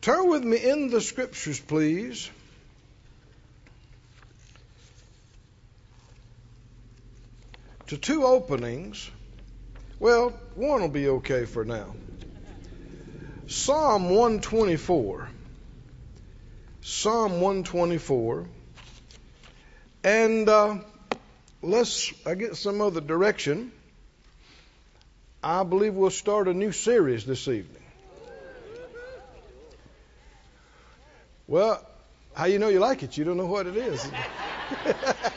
Turn with me in the scriptures, please. To two openings. Well, one will be okay for now. Psalm 124. Psalm 124. And uh, let's I get some other direction. I believe we'll start a new series this evening. Well, how you know you like it? You don't know what it is.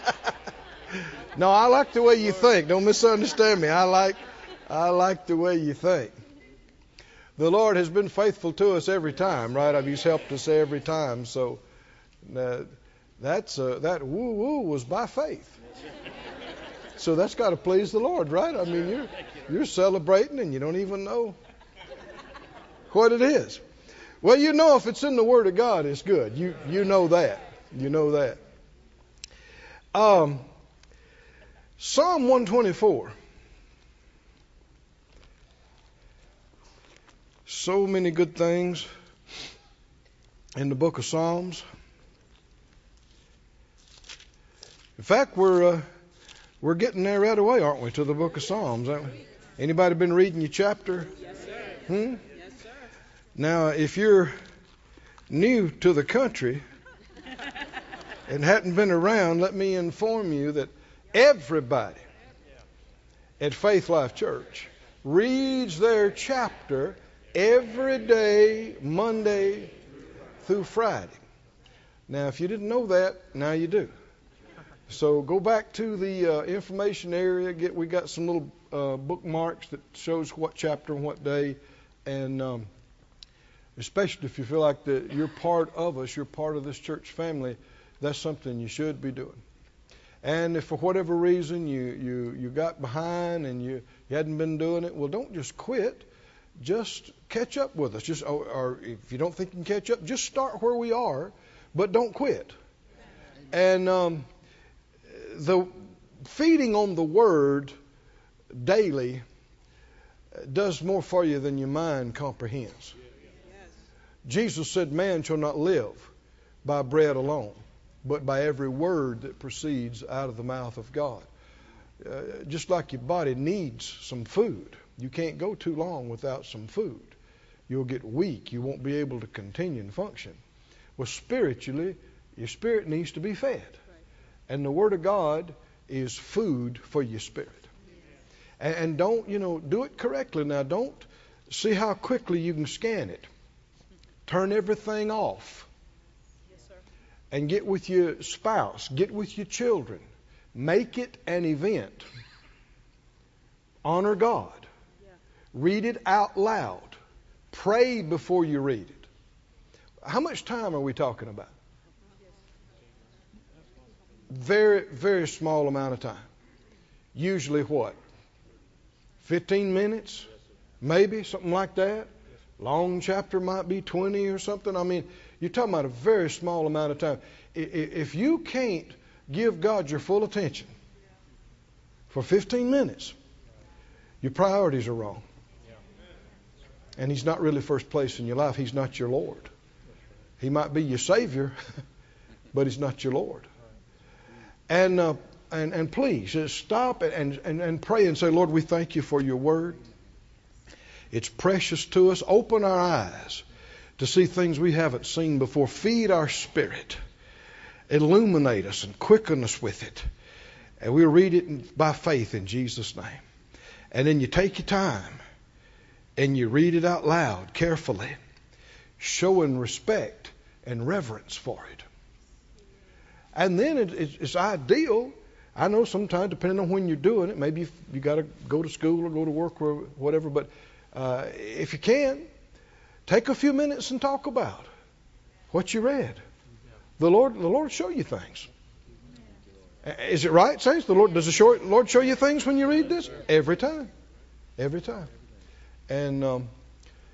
no, I like the way you think. Don't misunderstand me. I like I like the way you think. The Lord has been faithful to us every time, right? He's helped us every time. So uh, that's uh, that woo woo was by faith. So that's got to please the Lord, right? I mean, you're you're celebrating and you don't even know what it is. Well, you know if it's in the Word of God, it's good. You you know that. You know that. Um, Psalm 124. So many good things in the book of Psalms. In fact, we're uh, we're getting there right away, aren't we, to the book of Psalms? Anybody been reading your chapter? Yes, sir. Hmm? Now, if you're new to the country and hadn't been around, let me inform you that everybody at Faith Life Church reads their chapter every day, Monday through Friday. Now, if you didn't know that, now you do. So go back to the uh, information area. Get we got some little uh, bookmarks that shows what chapter and what day, and um, especially if you feel like that you're part of us, you're part of this church family, that's something you should be doing. And if for whatever reason you, you, you got behind and you, you hadn't been doing it, well, don't just quit. Just catch up with us. Just or, or if you don't think you can catch up, just start where we are, but don't quit. And um, the feeding on the Word daily does more for you than your mind comprehends. Jesus said, Man shall not live by bread alone, but by every word that proceeds out of the mouth of God. Uh, just like your body needs some food, you can't go too long without some food. You'll get weak. You won't be able to continue and function. Well, spiritually, your spirit needs to be fed. And the Word of God is food for your spirit. And, and don't, you know, do it correctly. Now, don't see how quickly you can scan it. Turn everything off. Yes, sir. And get with your spouse, get with your children. Make it an event. Honor God. Yeah. Read it out loud. Pray before you read it. How much time are we talking about? Very, very small amount of time. Usually what? 15 minutes? Maybe, something like that. Long chapter might be 20 or something. I mean, you're talking about a very small amount of time. If you can't give God your full attention for 15 minutes, your priorities are wrong. And He's not really first place in your life. He's not your Lord. He might be your Savior, but He's not your Lord. And uh, and and please just stop and, and and pray and say, Lord, we thank you for your word. It's precious to us. Open our eyes to see things we haven't seen before. Feed our spirit. Illuminate us and quicken us with it. And we'll read it by faith in Jesus' name. And then you take your time and you read it out loud carefully, showing respect and reverence for it. And then it, it's, ideal. I know sometimes, depending on when you're doing it, maybe you got to go to school or go to work or whatever. But uh, if you can, take a few minutes and talk about what you read. The Lord, the Lord show you things. Is it right, saints? The Lord does the Lord show you things when you read this every time, every time. And um,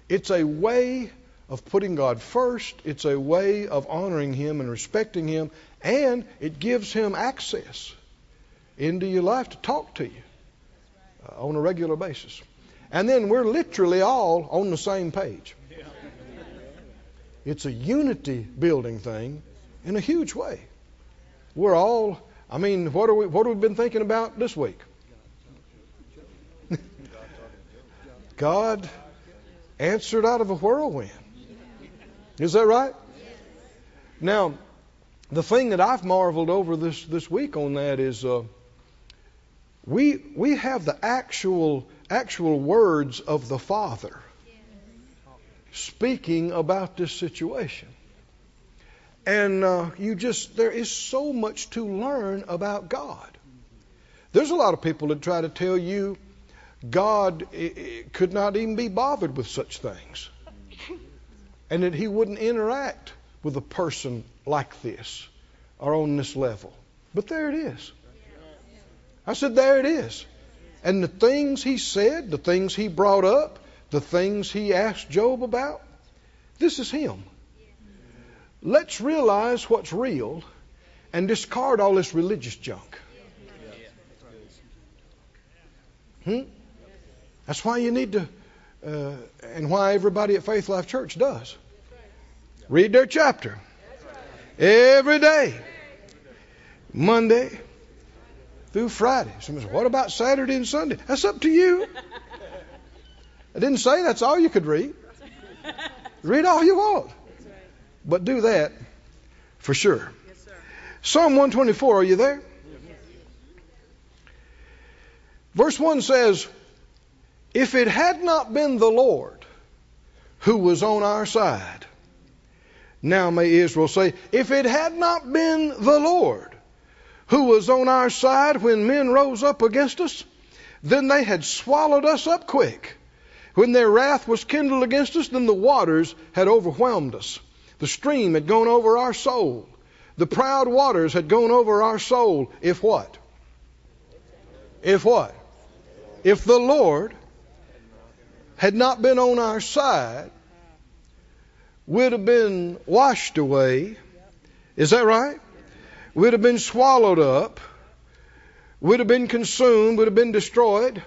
it's a way of putting God first. It's a way of honoring Him and respecting Him, and it gives Him access into your life to talk to you uh, on a regular basis. And then we're literally all on the same page. It's a unity building thing in a huge way. We're all, I mean, what, are we, what have we been thinking about this week? God answered out of a whirlwind. Is that right? Now, the thing that I've marveled over this, this week on that is uh, we, we have the actual, actual words of the Father speaking about this situation. And uh, you just, there is so much to learn about God. There's a lot of people that try to tell you God could not even be bothered with such things. And that he wouldn't interact with a person like this or on this level. But there it is. I said, there it is. And the things he said, the things he brought up, the things he asked Job about, this is him. Let's realize what's real and discard all this religious junk. Hmm? That's why you need to, uh, and why everybody at Faith Life Church does. Read their chapter every day, Monday through Friday. Somebody says, What about Saturday and Sunday? That's up to you. I didn't say that's all you could read. Read all you want. But do that for sure. Psalm 124, are you there? Verse 1 says, if it had not been the Lord who was on our side, now may Israel say, if it had not been the Lord who was on our side when men rose up against us, then they had swallowed us up quick. When their wrath was kindled against us, then the waters had overwhelmed us. The stream had gone over our soul. The proud waters had gone over our soul. If what? If what? If the Lord had not been on our side, we'd have been washed away. Is that right? We'd have been swallowed up. We'd have been consumed. We'd have been destroyed.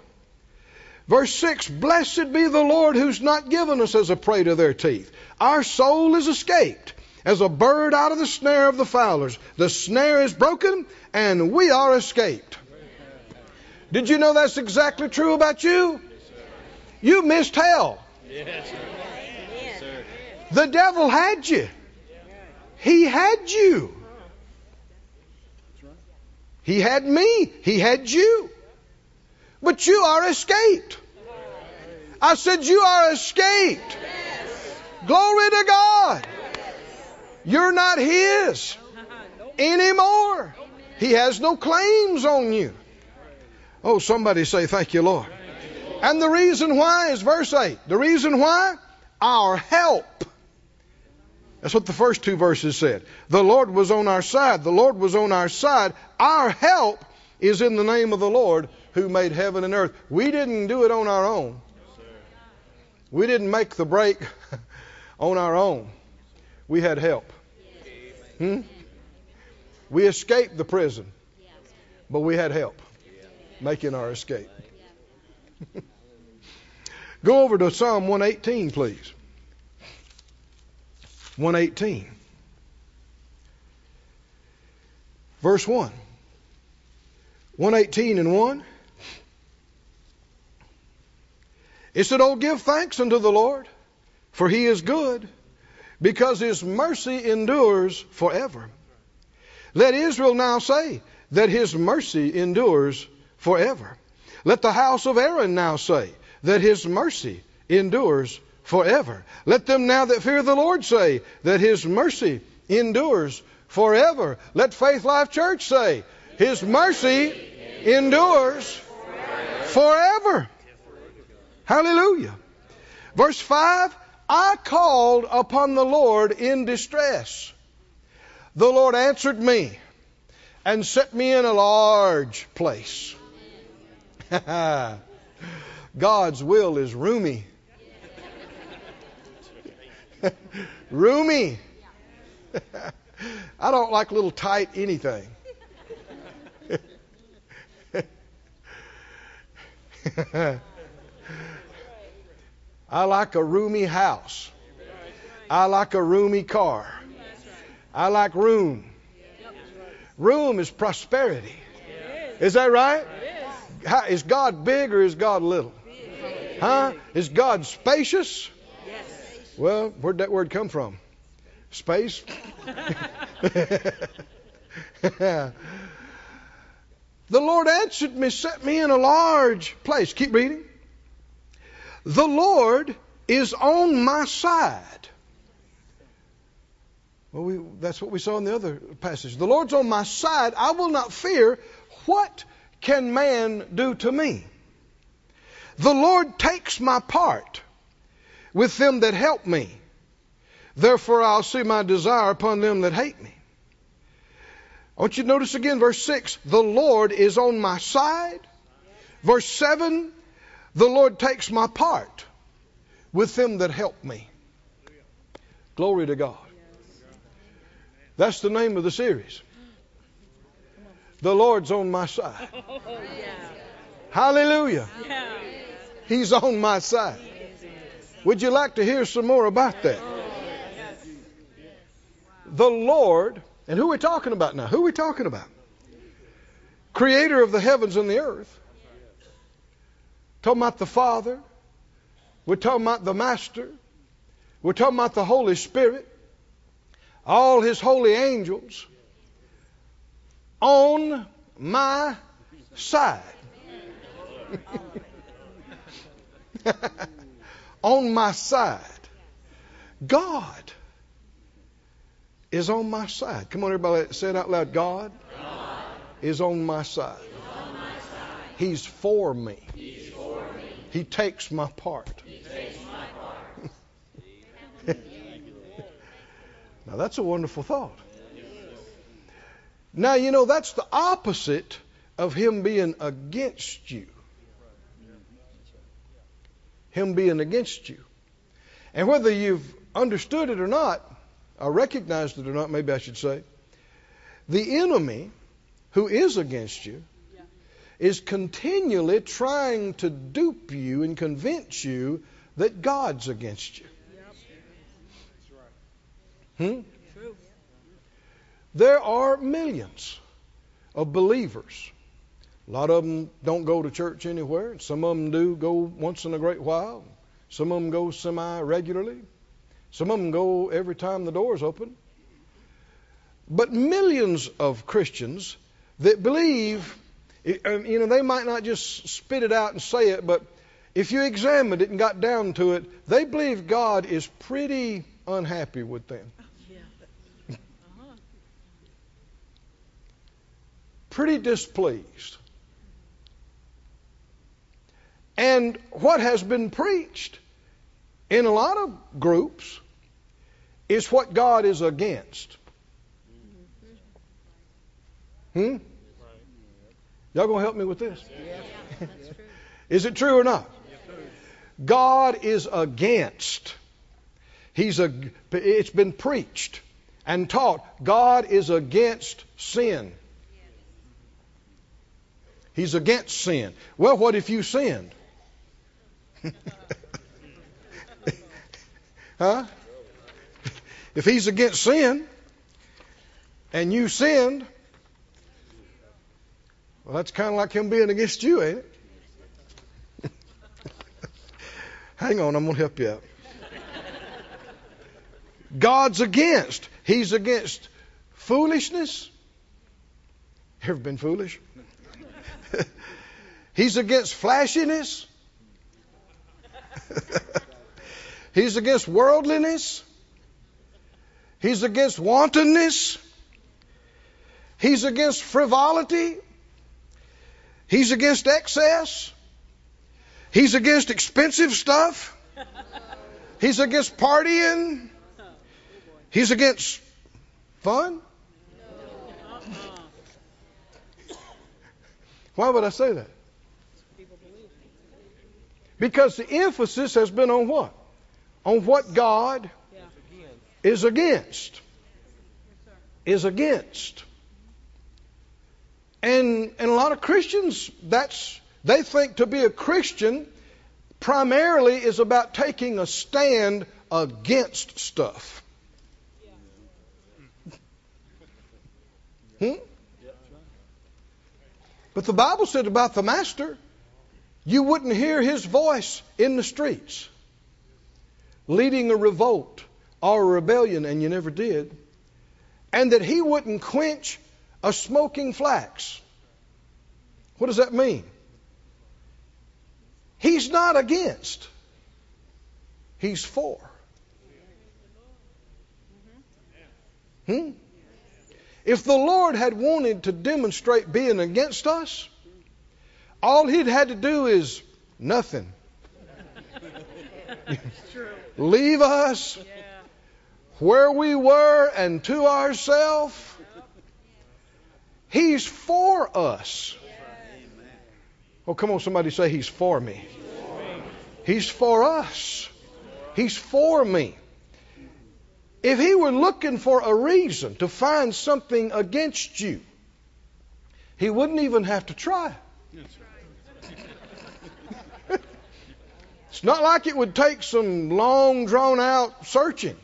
Verse 6 Blessed be the Lord who's not given us as a prey to their teeth. Our soul is escaped as a bird out of the snare of the fowlers. The snare is broken and we are escaped. Did you know that's exactly true about you? You missed hell. The devil had you. He had you. He had me. He had you. But you are escaped. I said, You are escaped. Glory to God. You're not His anymore. He has no claims on you. Oh, somebody say, Thank you, Lord. And the reason why is verse 8. The reason why? Our help. That's what the first two verses said. The Lord was on our side. The Lord was on our side. Our help is in the name of the Lord who made heaven and earth. We didn't do it on our own. We didn't make the break on our own. We had help. Hmm? We escaped the prison, but we had help making our escape. Go over to Psalm 118, please. 118. Verse 1. 118 and 1. It said, Oh, give thanks unto the Lord, for he is good, because his mercy endures forever. Let Israel now say that his mercy endures forever. Let the house of Aaron now say, that his mercy endures forever. Let them now that fear the Lord say that his mercy endures forever. Let Faith Life Church say, his mercy endures forever. Hallelujah. Verse 5 I called upon the Lord in distress. The Lord answered me and set me in a large place. God's will is roomy. roomy. I don't like little tight anything. I like a roomy house. I like a roomy car. I like room. Room is prosperity. Is that right? Is God big or is God little? Huh? Is God spacious? Well, where'd that word come from? Space? the Lord answered me, set me in a large place. Keep reading. The Lord is on my side. Well, we, that's what we saw in the other passage. The Lord's on my side. I will not fear. What can man do to me? The Lord takes my part with them that help me. Therefore, I'll see my desire upon them that hate me. I want you to notice again verse 6 the Lord is on my side. Verse 7 the Lord takes my part with them that help me. Glory to God. That's the name of the series. The Lord's on my side. Hallelujah. He's on my side. Would you like to hear some more about that? The Lord, and who are we talking about now? Who are we talking about? Creator of the heavens and the earth. Talking about the Father. We're talking about the Master. We're talking about the Holy Spirit all his holy angels on my side. on my side. God is on my side. Come on, everybody, say it out loud. God, God is on my side. On my side. He's, for me. He's for me. He takes my part. Takes my part. Now, that's a wonderful thought. Now, you know, that's the opposite of Him being against you. Him being against you. And whether you've understood it or not, or recognized it or not, maybe I should say, the enemy who is against you is continually trying to dupe you and convince you that God's against you. Hmm? There are millions of believers. A lot of them don't go to church anywhere. Some of them do go once in a great while. Some of them go semi regularly. Some of them go every time the doors open. But millions of Christians that believe, um, you know, they might not just spit it out and say it, but if you examined it and got down to it, they believe God is pretty unhappy with them. pretty displeased. And what has been preached in a lot of groups is what God is against. Hmm? Y'all gonna help me with this? is it true or not? God is against. He's a, it's been preached and taught. God is against sin. He's against sin. Well, what if you sinned? huh? If he's against sin and you sinned, well, that's kind of like him being against you, ain't it? Hang on, I'm going to help you out. God's against. He's against foolishness. Ever been foolish? He's against flashiness. He's against worldliness. He's against wantonness. He's against frivolity. He's against excess. He's against expensive stuff. He's against partying. He's against fun. Why would I say that? Because the emphasis has been on what? On what God is against. Is against. And, and a lot of Christians, that's, they think to be a Christian primarily is about taking a stand against stuff. Hmm? But the Bible said about the master, you wouldn't hear his voice in the streets leading a revolt or rebellion, and you never did, and that he wouldn't quench a smoking flax. What does that mean? He's not against, he's for. Hmm? If the Lord had wanted to demonstrate being against us, all he'd had to do is nothing. Leave us where we were and to ourselves. He's for us. Oh, come on, somebody say, He's for me. He's for us. He's for me. If He were looking for a reason to find something against you, He wouldn't even have to try. it's not like it would take some long, drawn out searching.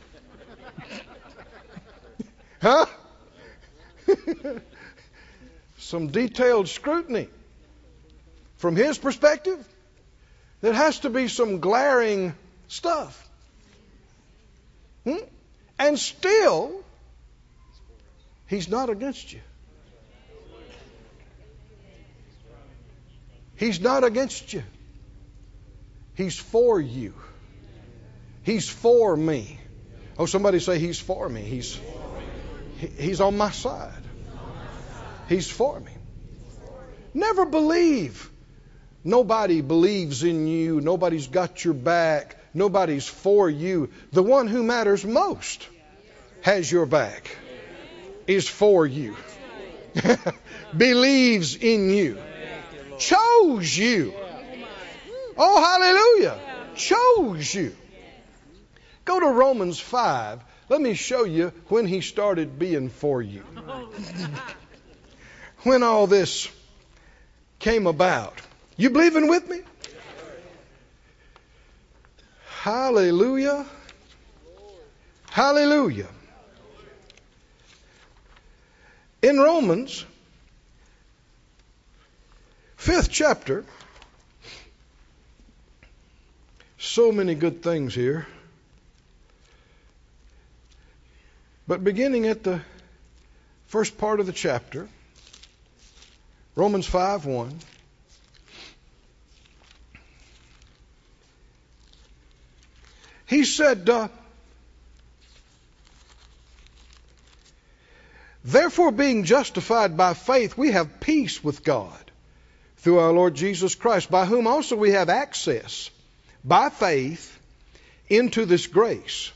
Huh? some detailed scrutiny. From his perspective, there has to be some glaring stuff. Hmm? And still, he's not against you. He's not against you. He's for you. He's for me. Oh, somebody say he's for me. He's he's on my side. He's for me. Never believe Nobody believes in you. Nobody's got your back. Nobody's for you. The one who matters most has your back, is for you, believes in you, chose you. Oh, hallelujah. Chose you. Go to Romans 5. Let me show you when he started being for you. when all this came about. You believing with me? Hallelujah. Hallelujah. In Romans, fifth chapter, so many good things here. But beginning at the first part of the chapter, Romans 5 1. He said, uh, Therefore, being justified by faith, we have peace with God through our Lord Jesus Christ, by whom also we have access by faith into this grace.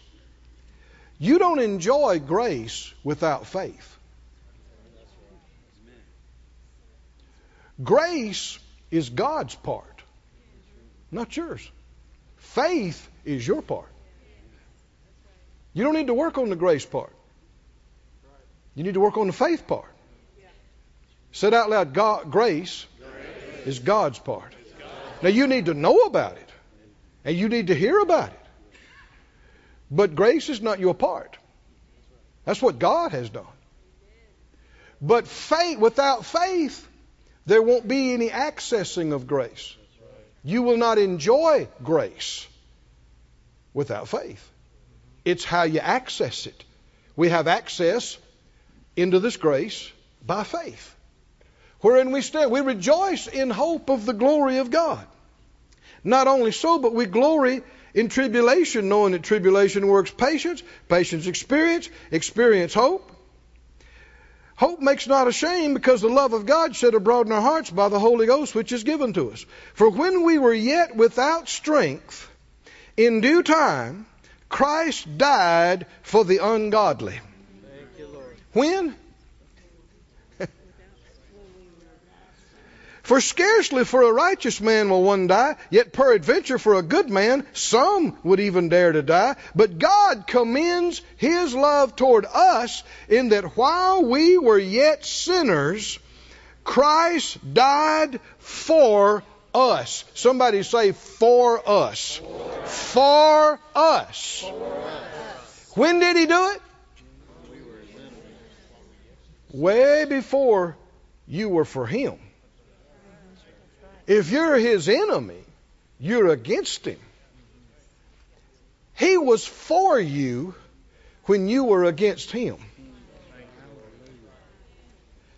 You don't enjoy grace without faith. Grace is God's part, not yours. Faith is your part. You don't need to work on the grace part. You need to work on the faith part. Said out loud, God, grace, grace is God's part. Now you need to know about it, and you need to hear about it. But grace is not your part. That's what God has done. But faith, without faith, there won't be any accessing of grace. You will not enjoy grace without faith. It's how you access it. We have access into this grace by faith, wherein we stand. We rejoice in hope of the glory of God. Not only so, but we glory in tribulation, knowing that tribulation works patience, patience experience, experience hope. Hope makes not ashamed because the love of God shed abroad in our hearts by the Holy Ghost which is given to us. For when we were yet without strength, in due time, Christ died for the ungodly. when? For scarcely for a righteous man will one die, yet peradventure for a good man some would even dare to die. But God commends His love toward us in that while we were yet sinners, Christ died for us. Somebody say, for us. For us. When did he do it? Way before you were for him. If you're his enemy, you're against him. He was for you when you were against him.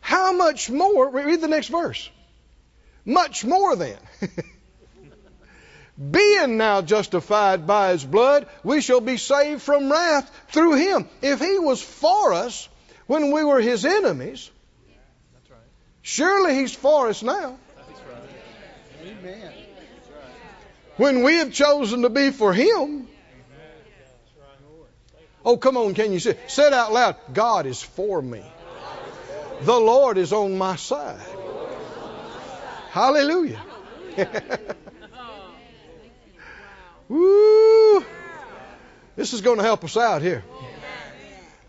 How much more? Read the next verse. Much more than. Being now justified by his blood, we shall be saved from wrath through him. If he was for us when we were his enemies, surely he's for us now. When we have chosen to be for him, Oh, come on, can you say? Say it out loud. God is for me. The Lord is on my side. Hallelujah. Woo! This is going to help us out here.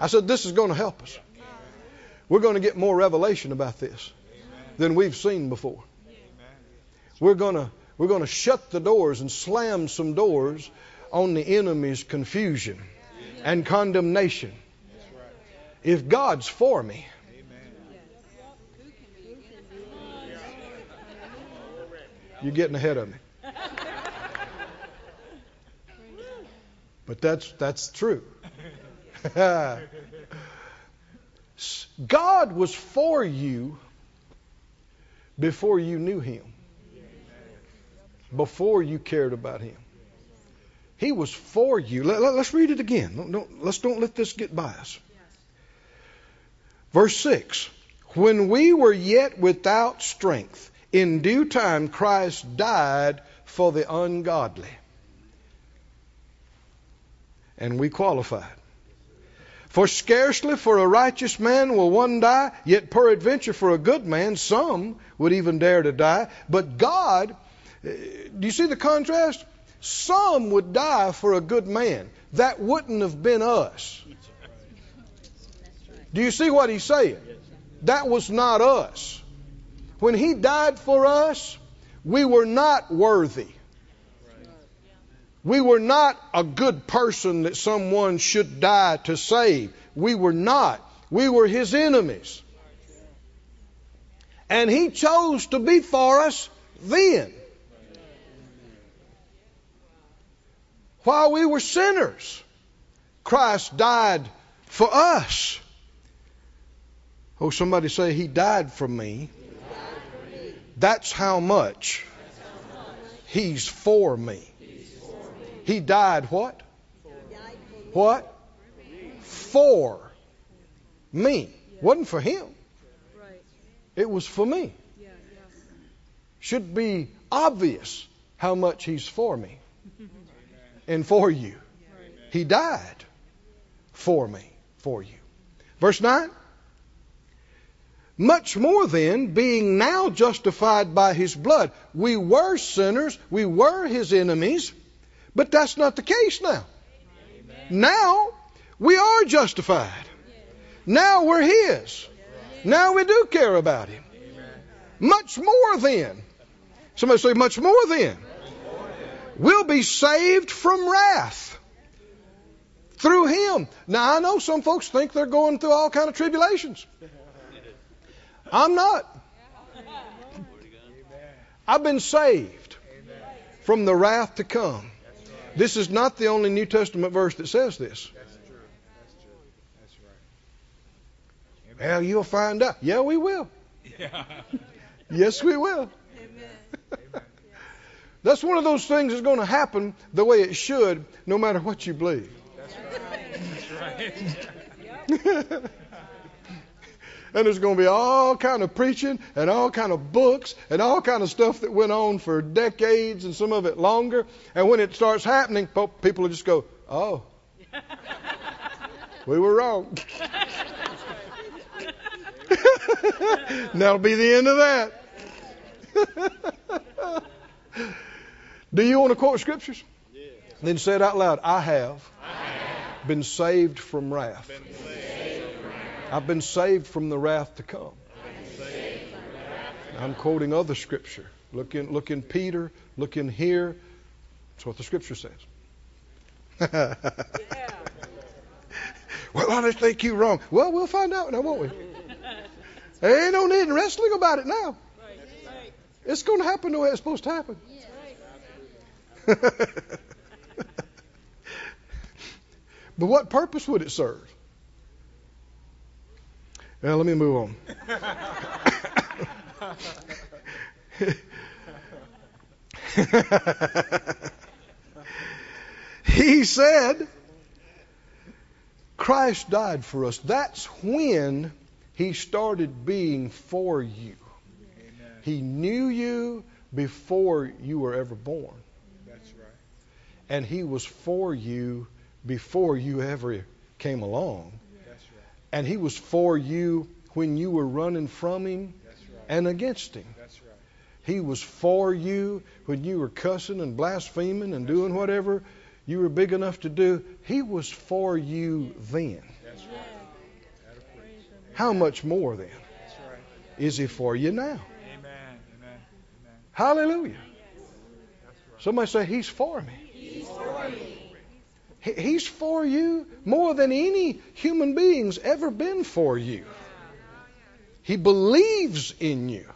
I said, This is going to help us. We're going to get more revelation about this than we've seen before. We're going to, we're to shut the doors and slam some doors on the enemy's confusion and condemnation. If God's for me, you're getting ahead of me. But that's that's true. God was for you before you knew him. Before you cared about him. He was for you. Let, us let, read it again. Don't, don't, let's don't let this get by us. Verse 6 When we were yet without strength, in due time Christ died for the ungodly. And we qualified. For scarcely for a righteous man will one die, yet peradventure for a good man some would even dare to die. But God, Uh, do you see the contrast? Some would die for a good man. That wouldn't have been us. Do you see what he's saying? That was not us. When he died for us, we were not worthy. We were not a good person that someone should die to save. We were not. We were his enemies. And he chose to be for us then. While we were sinners. Christ died for us. Oh, somebody say, He died for me. That's how much He's for me. He died what? What? For me. Wasn't for Him. It was for me. Should be obvious how much He's for me and for you. He died for me, for you. Verse 9. Much more then, being now justified by his blood. We were sinners, we were his enemies, but that's not the case now. Amen. Now we are justified. Now we're his. Now we do care about him. Much more then. Somebody say, much more then we'll be saved from wrath through him. Now I know some folks think they're going through all kind of tribulations. I'm not. I've been saved from the wrath to come. This is not the only New Testament verse that says this. That's true. That's true. That's right. Well, you'll find out. Yeah, we will. yes, we will. That's one of those things that's going to happen the way it should, no matter what you believe. That's right. That's right. and there's going to be all kind of preaching and all kind of books and all kind of stuff that went on for decades and some of it longer. And when it starts happening, people will just go, "Oh, we were wrong." that'll be the end of that. Do you want to quote scriptures? Then say it out loud. I have, I have been saved from wrath. Been saved from wrath. I've been saved from the wrath to come. I'm quoting other scripture Look in, look in Peter. Look in here. That's what the Scripture says. yeah. well, I just think you're wrong. Well, we'll find out now, won't we? there ain't no need in wrestling about it now. It's going to happen the way it's supposed to happen. but what purpose would it serve? Well, let me move on. he said, Christ died for us. That's when he started being for you. Amen. He knew you before you were ever born. And he was for you before you ever came along. Right. And he was for you when you were running from him right. and against him. Right. He was for you when you were cussing and blaspheming and doing whatever you were big enough to do. He was for you then. That's right. That'll preach. How much more then is he for you now? Amen. Amen. Amen. Hallelujah. Somebody say, He's for me. He's for me. He- He's for you more than any human being's ever been for you. He believes in you.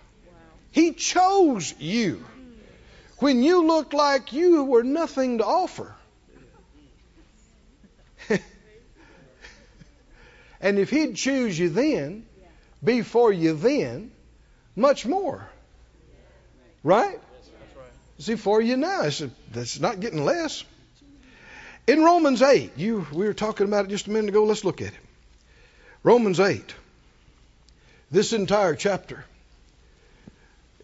He chose you when you looked like you were nothing to offer. and if He'd choose you then, be for you then, much more. Right? He for you now? It's, it's not getting less. In Romans 8, you, we were talking about it just a minute ago. Let's look at it. Romans 8. This entire chapter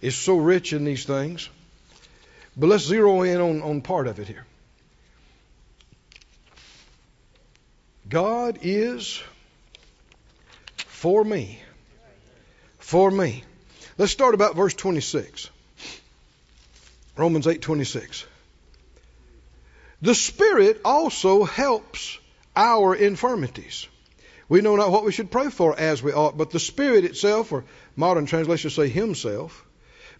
is so rich in these things. But let's zero in on, on part of it here. God is for me. For me. Let's start about verse 26. Romans 8:26. The Spirit also helps our infirmities. We know not what we should pray for as we ought, but the Spirit itself, or modern translations say Himself,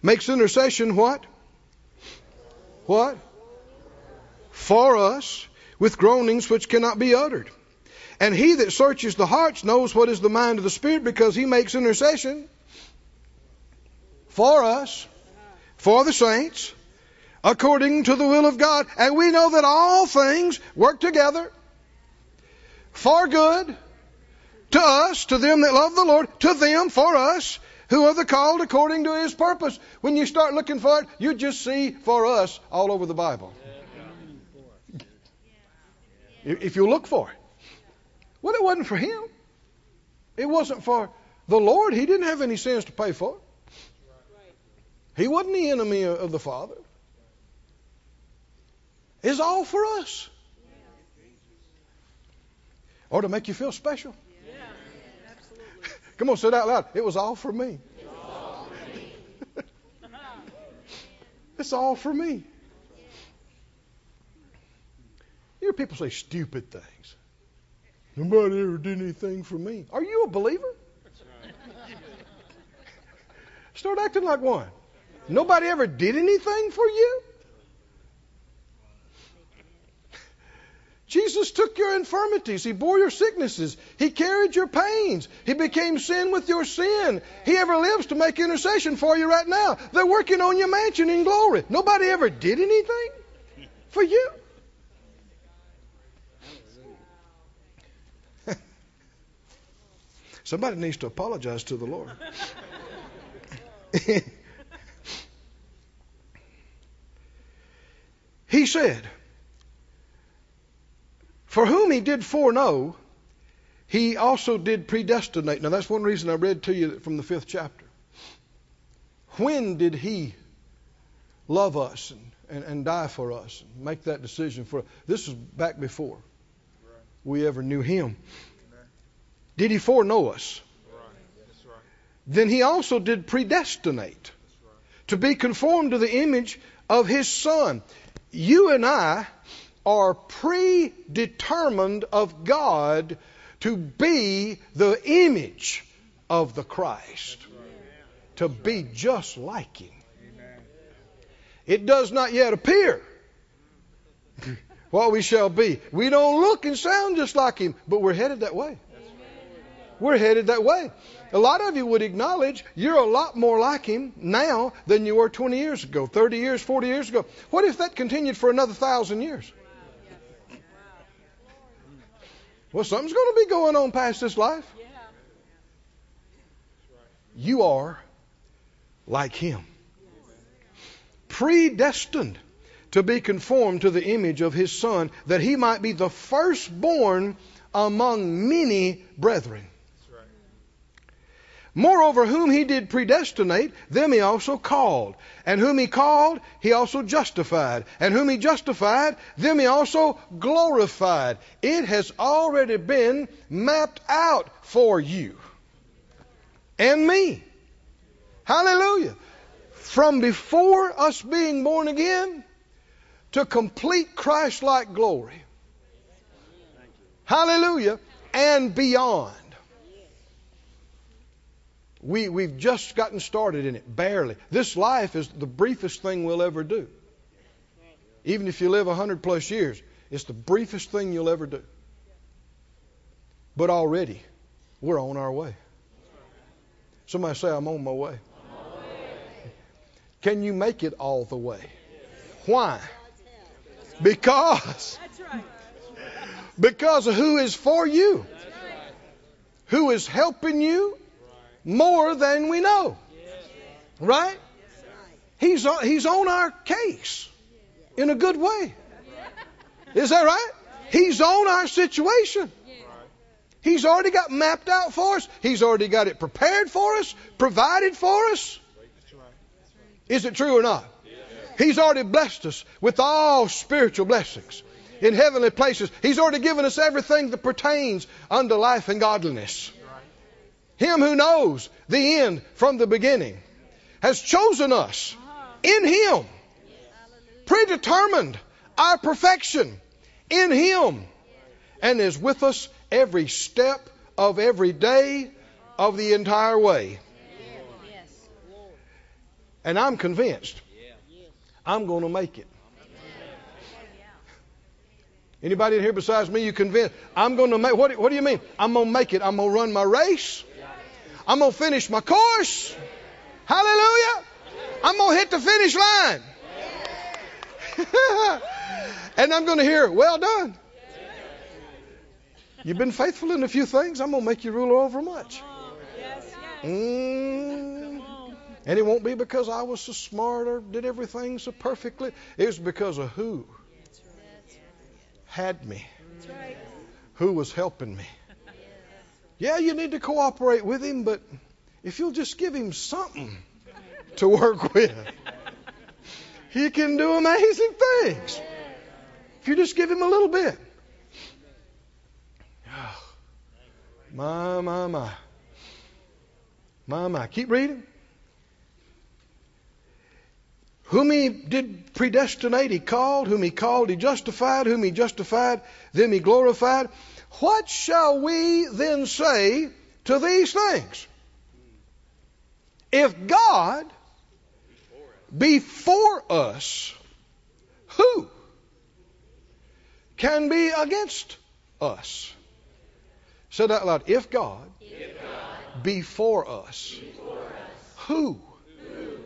makes intercession what? What? For us with groanings which cannot be uttered. And He that searches the hearts knows what is the mind of the Spirit because He makes intercession for us, for the saints, according to the will of God. And we know that all things work together for good to us, to them that love the Lord, to them, for us, who are the called according to his purpose. When you start looking for it, you just see for us all over the Bible. If you look for it. Well, it wasn't for him. It wasn't for the Lord. He didn't have any sins to pay for. He wasn't the enemy of the Father. It's all for us. Or to make you feel special. Come on, say it out loud. It was all for me. it's all for me. You hear people say stupid things. Nobody ever did anything for me. Are you a believer? Start acting like one. Nobody ever did anything for you? Jesus took your infirmities. He bore your sicknesses. He carried your pains. He became sin with your sin. He ever lives to make intercession for you right now. They're working on your mansion in glory. Nobody ever did anything for you. Somebody needs to apologize to the Lord. he said, For whom he did foreknow, he also did predestinate. Now, that's one reason I read to you from the fifth chapter. When did he love us and, and, and die for us and make that decision for us? This was back before we ever knew him. Did he foreknow us? Then he also did predestinate to be conformed to the image of his son. You and I are predetermined of God to be the image of the Christ, to be just like him. It does not yet appear what we shall be. We don't look and sound just like him, but we're headed that way. We're headed that way. A lot of you would acknowledge you're a lot more like him now than you were 20 years ago, 30 years, 40 years ago. What if that continued for another thousand years? Well, something's going to be going on past this life. You are like him. Predestined to be conformed to the image of his son, that he might be the firstborn among many brethren. Moreover, whom he did predestinate, them he also called. And whom he called, he also justified. And whom he justified, them he also glorified. It has already been mapped out for you and me. Hallelujah. From before us being born again to complete Christ like glory. Hallelujah. And beyond. We, we've just gotten started in it, barely. This life is the briefest thing we'll ever do. Even if you live 100 plus years, it's the briefest thing you'll ever do. But already, we're on our way. Somebody say, I'm on my way. Can you make it all the way? Why? Because. Because of who is for you, who is helping you more than we know. Right? He's on, he's on our case in a good way. Is that right? He's on our situation. He's already got mapped out for us. He's already got it prepared for us, provided for us. Is it true or not? He's already blessed us with all spiritual blessings in heavenly places. He's already given us everything that pertains unto life and godliness. Him who knows the end from the beginning has chosen us uh-huh. in Him, predetermined our perfection in Him, and is with us every step of every day of the entire way. And I'm convinced I'm going to make it. Anybody in here besides me, you convinced? I'm going to make. What, what do you mean? I'm going to make it. I'm going to run my race. I'm going to finish my course. Hallelujah. I'm going to hit the finish line. and I'm going to hear, well done. You've been faithful in a few things. I'm going to make you ruler over much. Mm. And it won't be because I was so smart or did everything so perfectly. It was because of who had me, who was helping me. Yeah, you need to cooperate with him, but if you'll just give him something to work with, he can do amazing things. If you just give him a little bit. Oh, my, my, my. My, my. Keep reading. Whom he did predestinate, he called. Whom he called, he justified. Whom he justified, them he glorified. What shall we then say to these things? If God be for us, who can be against us? Say that loud. If God, God be for us, be us, who who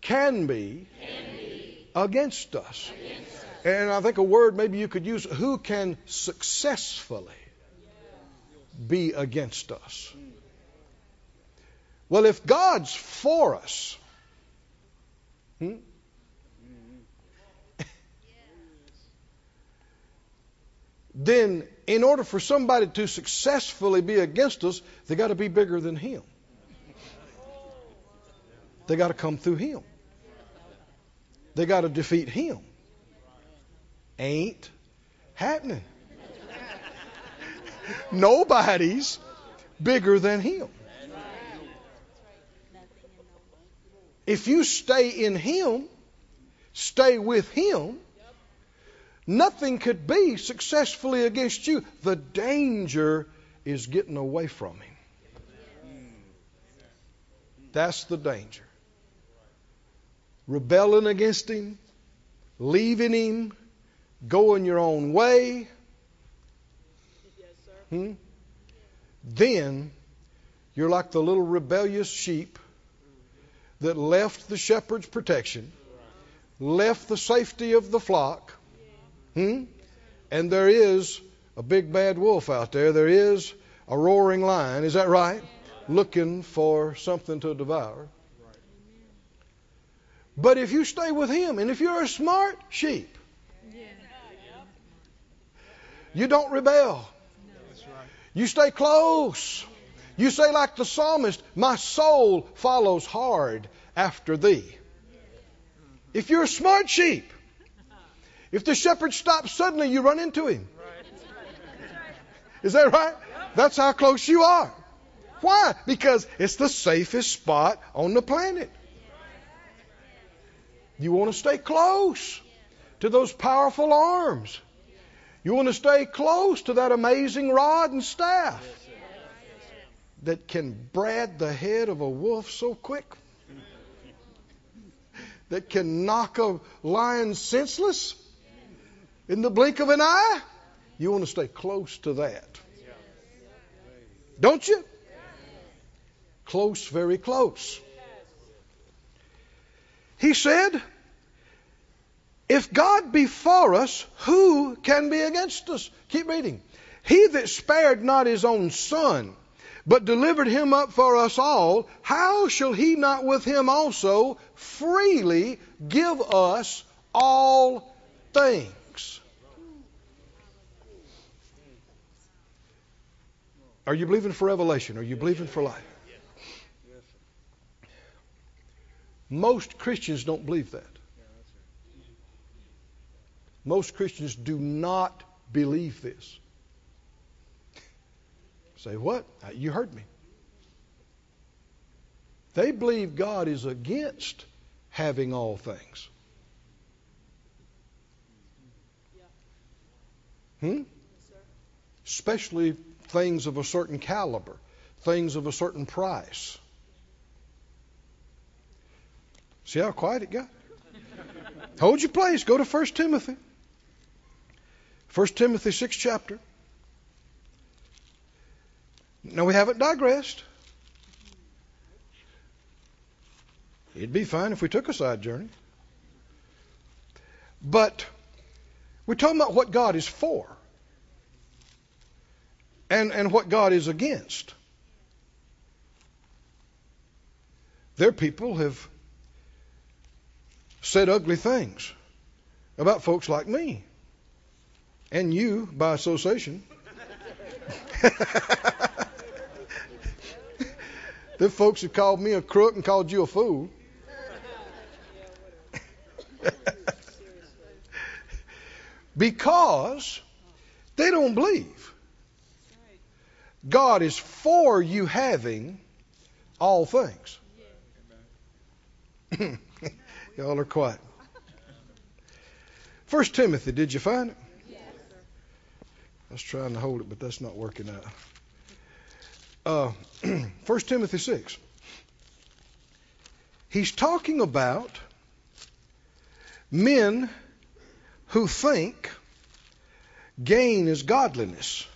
can be be against us? against us? And I think a word maybe you could use who can successfully be against us? Well, if God's for us, hmm? then in order for somebody to successfully be against us, they got to be bigger than Him. They got to come through Him. They got to defeat Him. Ain't happening. Nobody's bigger than Him. If you stay in Him, stay with Him, nothing could be successfully against you. The danger is getting away from Him. That's the danger. Rebelling against Him, leaving Him, going your own way, hmm? then you're like the little rebellious sheep that left the shepherd's protection, left the safety of the flock, hmm? and there is a big bad wolf out there. There is a roaring lion. Is that right? Looking for something to devour. But if you stay with him, and if you're a smart sheep, you don't rebel. You stay close. You say, like the psalmist, My soul follows hard after thee. If you're a smart sheep, if the shepherd stops suddenly, you run into him. Is that right? That's how close you are. Why? Because it's the safest spot on the planet. You want to stay close to those powerful arms. You want to stay close to that amazing rod and staff that can brad the head of a wolf so quick, that can knock a lion senseless in the blink of an eye. You want to stay close to that. Don't you? Close, very close. He said, If God be for us, who can be against us? Keep reading. He that spared not his own son, but delivered him up for us all, how shall he not with him also freely give us all things? Are you believing for revelation? Are you believing for life? Most Christians don't believe that. Most Christians do not believe this. Say what? Uh, You heard me. They believe God is against having all things. Hmm? Especially things of a certain caliber, things of a certain price. See how quiet it got? Hold your place. Go to 1 Timothy. 1 Timothy 6 chapter. Now we haven't digressed. It'd be fine if we took a side journey. But we're talking about what God is for and, and what God is against. Their people have said ugly things about folks like me and you by association. the folks have called me a crook and called you a fool. because they don't believe God is for you having all things. Y'all are quiet. First Timothy, did you find it? I was trying to hold it, but that's not working out. Uh, 1 Timothy 6. He's talking about men who think gain is godliness.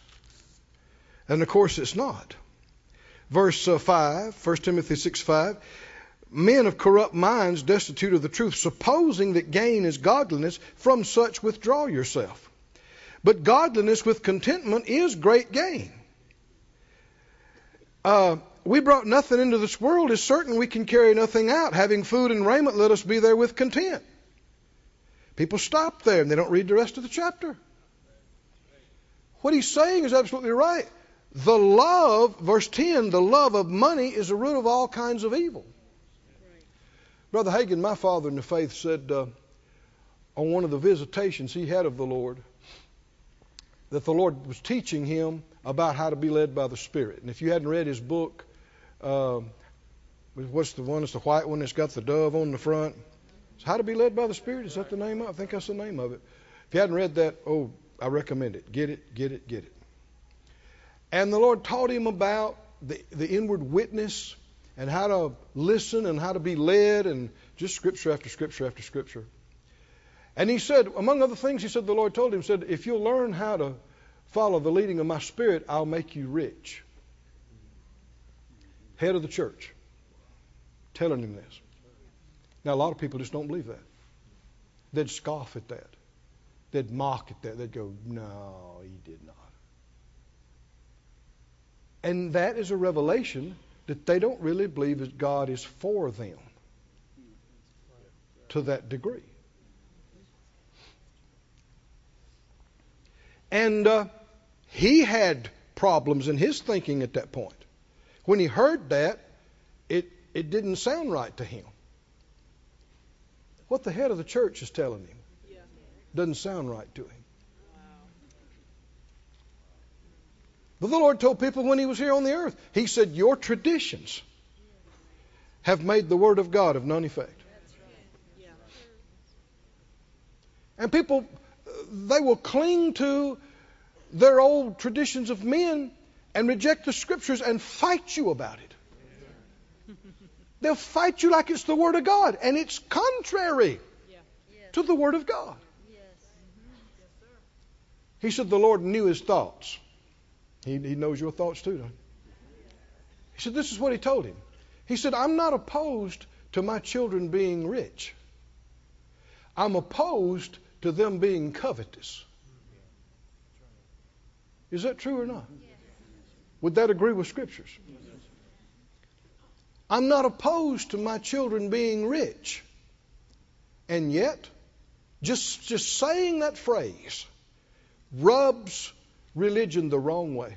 And of course, it's not. Verse uh, 5, 1 Timothy 6 5. Men of corrupt minds, destitute of the truth, supposing that gain is godliness, from such withdraw yourself. But godliness with contentment is great gain. Uh, we brought nothing into this world. is certain we can carry nothing out. Having food and raiment, let us be there with content. People stop there and they don't read the rest of the chapter. What he's saying is absolutely right. The love, verse 10, the love of money is the root of all kinds of evil. Brother Hagin, my father in the faith, said uh, on one of the visitations he had of the Lord that the Lord was teaching him about how to be led by the Spirit. And if you hadn't read his book, uh, what's the one? It's the white one that's got the dove on the front. It's How to Be Led by the Spirit. Is that the name of it? I think that's the name of it. If you hadn't read that, oh, I recommend it. Get it, get it, get it. And the Lord taught him about the, the inward witness and how to listen and how to be led and just scripture after scripture after scripture. And he said, among other things, he said, the Lord told him, said, if you'll learn how to follow the leading of my spirit, I'll make you rich. Head of the church. Telling him this. Now, a lot of people just don't believe that. They'd scoff at that. They'd mock at that. They'd go, no, he did not. And that is a revelation that they don't really believe that God is for them to that degree. And uh, he had problems in his thinking at that point. When he heard that, it, it didn't sound right to him. What the head of the church is telling him doesn't sound right to him. But the Lord told people when he was here on the earth, He said, Your traditions have made the Word of God of none effect. And people, they will cling to their old traditions of men and reject the Scriptures and fight you about it. They'll fight you like it's the Word of God, and it's contrary to the Word of God. He said the Lord knew his thoughts. He, he knows your thoughts too, don't he? He said, This is what he told him. He said, I'm not opposed to my children being rich. I'm opposed to them being covetous. Is that true or not? Would that agree with scriptures? I'm not opposed to my children being rich. And yet, just, just saying that phrase rubs religion the wrong way.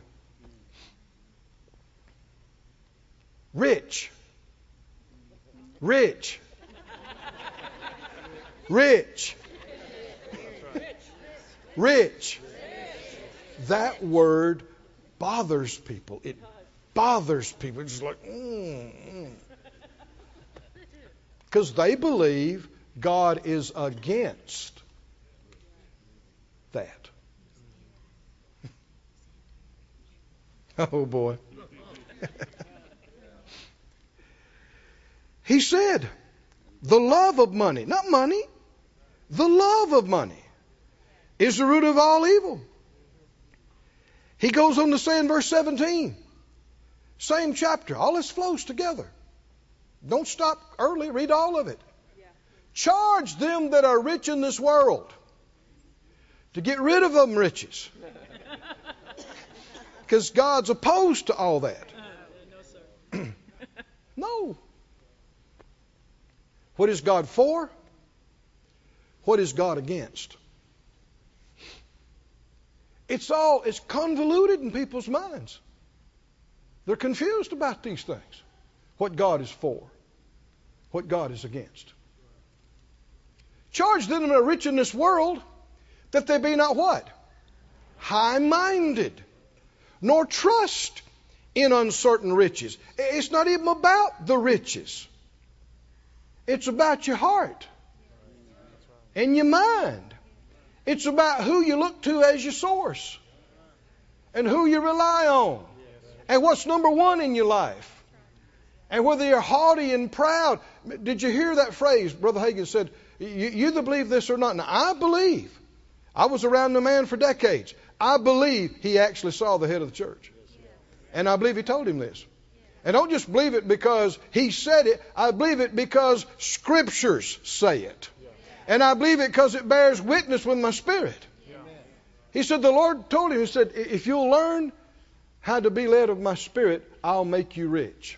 Rich. Rich. Rich. Rich. That word bothers people. It bothers people. It's like, because mm, mm. they believe God is against that. Oh boy. he said, the love of money, not money, the love of money is the root of all evil. He goes on to say in verse 17, same chapter, all this flows together. Don't stop early, read all of it. Charge them that are rich in this world to get rid of them riches because God's opposed to all that. no. What is God for? What is God against? It's all it's convoluted in people's minds. They're confused about these things. What God is for, what God is against. Charge them that are rich in this world that they be not what? High minded nor trust in uncertain riches. It's not even about the riches, it's about your heart and your mind. It's about who you look to as your source and who you rely on and what's number one in your life. And whether you're haughty and proud. Did you hear that phrase? Brother Hagin said, You, either believe this or not. Now, I believe. I was around the man for decades. I believe he actually saw the head of the church. And I believe he told him this. And don't just believe it because he said it, I believe it because scriptures say it. And I believe it because it bears witness with my spirit. He said, The Lord told him, He said, If you'll learn how to be led of my spirit, I'll make you rich.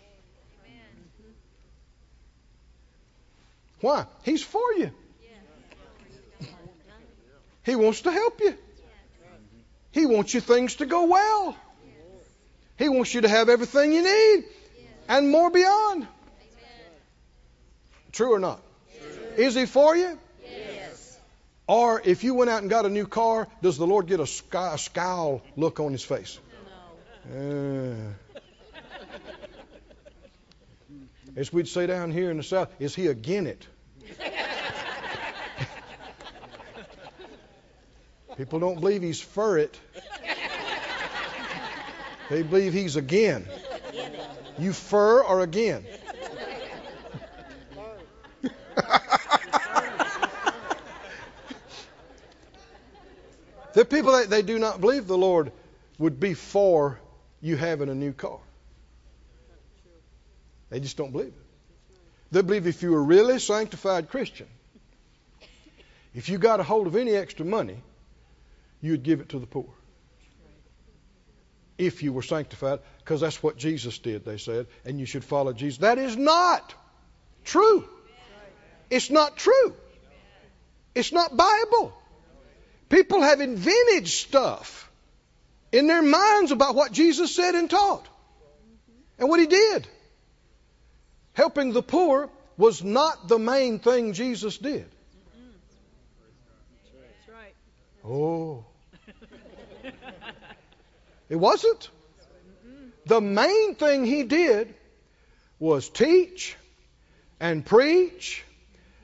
Why? He's for you. He wants to help you. He wants your things to go well. He wants you to have everything you need and more beyond. True or not? Is He for you? Or if you went out and got a new car, does the Lord get a, scowl, look on His face? No. Uh, as we'd say down here in the South, is He again it? People don't believe he's for it. They believe he's again. You fur or again? The people that they do not believe the Lord would be for you having a new car. They just don't believe it. They believe if you were really sanctified Christian, if you got a hold of any extra money, you'd give it to the poor. If you were sanctified, because that's what Jesus did, they said, and you should follow Jesus. That is not true. It's not true. It's not Bible. People have invented stuff in their minds about what Jesus said and taught and what he did. Helping the poor was not the main thing Jesus did. Oh. It wasn't. The main thing he did was teach and preach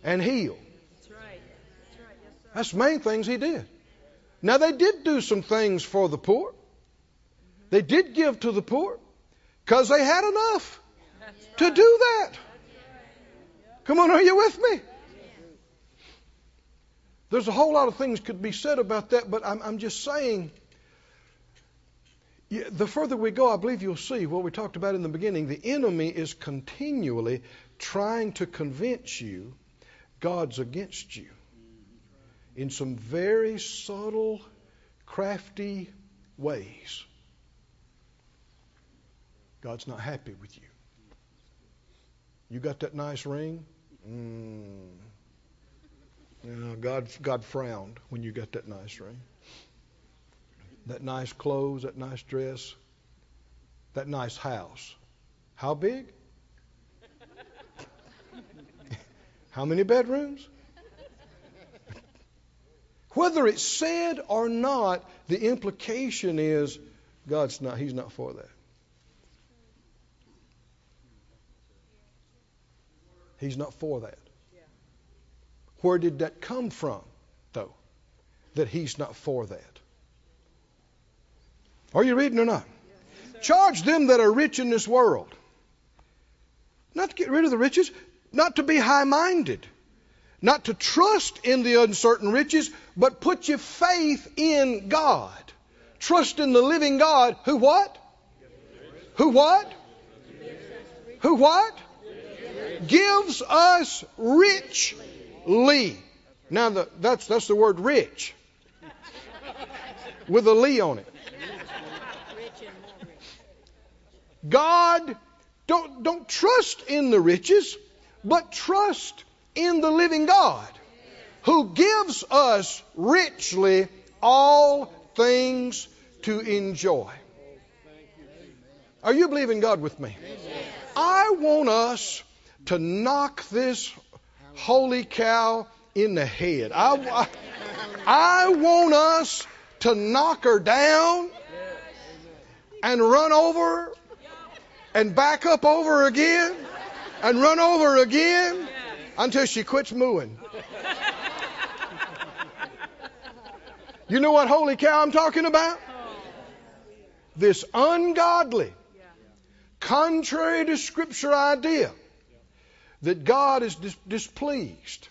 and heal. That's right. That's right. Yes, sir. That's the main things he did. Now, they did do some things for the poor. They did give to the poor because they had enough to do that. Come on, are you with me? There's a whole lot of things could be said about that, but I'm, I'm just saying. The further we go, I believe you'll see what we talked about in the beginning. The enemy is continually trying to convince you God's against you in some very subtle, crafty ways. God's not happy with you. You got that nice ring? Mm. God, God frowned when you got that nice ring. That nice clothes, that nice dress, that nice house. How big? How many bedrooms? Whether it's said or not, the implication is God's not, He's not for that. He's not for that. Where did that come from, though? That He's not for that. Are you reading or not? Charge them that are rich in this world. Not to get rid of the riches, not to be high minded, not to trust in the uncertain riches, but put your faith in God. Trust in the living God who what? Who what? Who what? Gives us richly. Now the, that's that's the word rich. With a lee on it. God don't don't trust in the riches, but trust in the living God who gives us richly all things to enjoy. Are you believing God with me? I want us to knock this holy cow in the head. I, I, I want us to knock her down and run over and back up over again and run over again until she quits mooing. You know what holy cow I'm talking about? This ungodly, contrary to Scripture idea that God is dis- displeased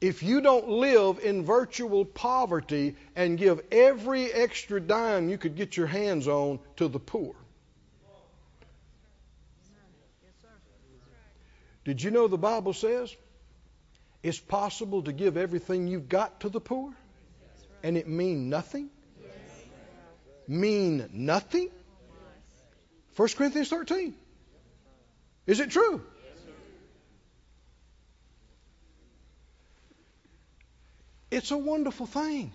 if you don't live in virtual poverty and give every extra dime you could get your hands on to the poor. Yes, sir. Did you know the Bible says it's possible to give everything you've got to the poor and it mean nothing? Mean nothing? 1 Corinthians 13. Is it true? It's a wonderful thing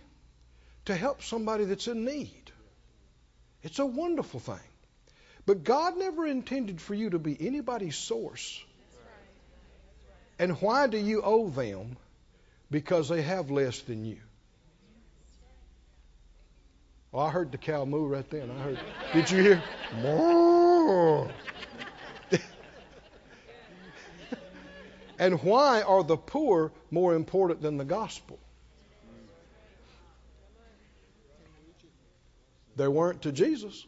to help somebody that's in need. It's a wonderful thing. But God never intended for you to be anybody's source. And why do you owe them? Because they have less than you. Well, I heard the cow moo right then. I heard. Did you hear? Moo. and why are the poor more important than the gospel? They weren't to Jesus.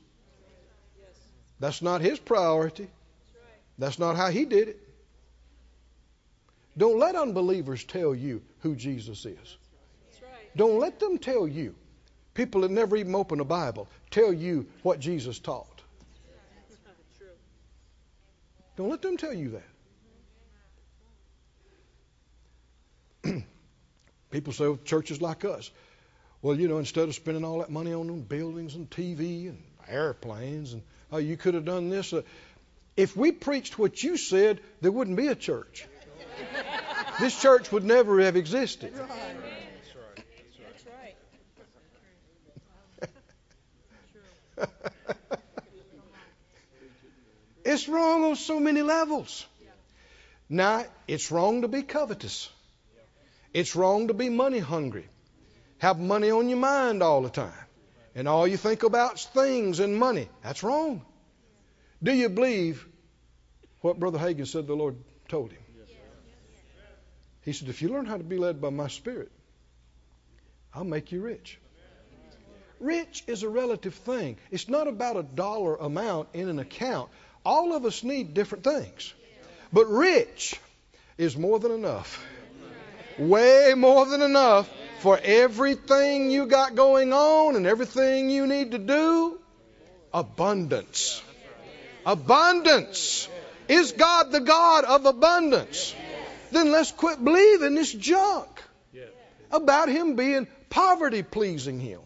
That's not his priority. That's not how he did it. Don't let unbelievers tell you who Jesus is. Don't let them tell you people that never even open a Bible tell you what Jesus taught. Don't let them tell you that. People say, well, churches like us. Well, you know, instead of spending all that money on them buildings and TV and airplanes and oh, you could have done this. Uh, if we preached what you said, there wouldn't be a church. This church would never have existed. That's right. That's right. it's wrong on so many levels. Now, it's wrong to be covetous. It's wrong to be money hungry. Have money on your mind all the time. And all you think about is things and money. That's wrong. Do you believe what Brother Hagin said the Lord told him? He said, If you learn how to be led by my Spirit, I'll make you rich. Rich is a relative thing. It's not about a dollar amount in an account. All of us need different things. But rich is more than enough. Way more than enough for everything you got going on and everything you need to do. Abundance. Abundance. Is God the God of abundance? Then let's quit believing this junk about Him being poverty pleasing Him.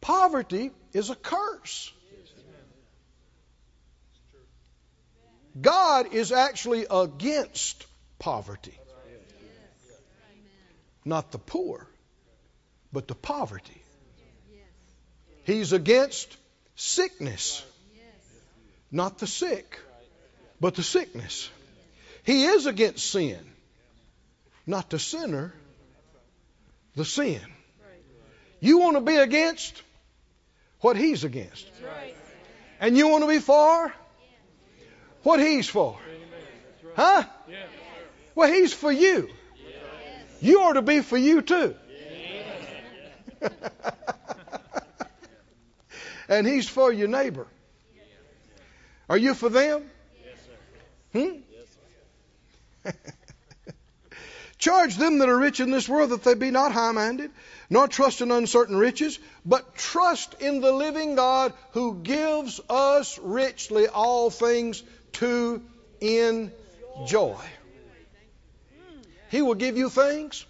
Poverty is a curse. God is actually against poverty. Not the poor, but the poverty. He's against sickness. Not the sick, but the sickness. He is against sin. Not the sinner, the sin. You want to be against what he's against. And you want to be for what he's for. Huh? Well, he's for you. You ought to be for you too. and he's for your neighbor. Are you for them? Hmm? Charge them that are rich in this world that they be not high minded, nor trust in uncertain riches, but trust in the living God who gives us richly all things to enjoy. He will give you things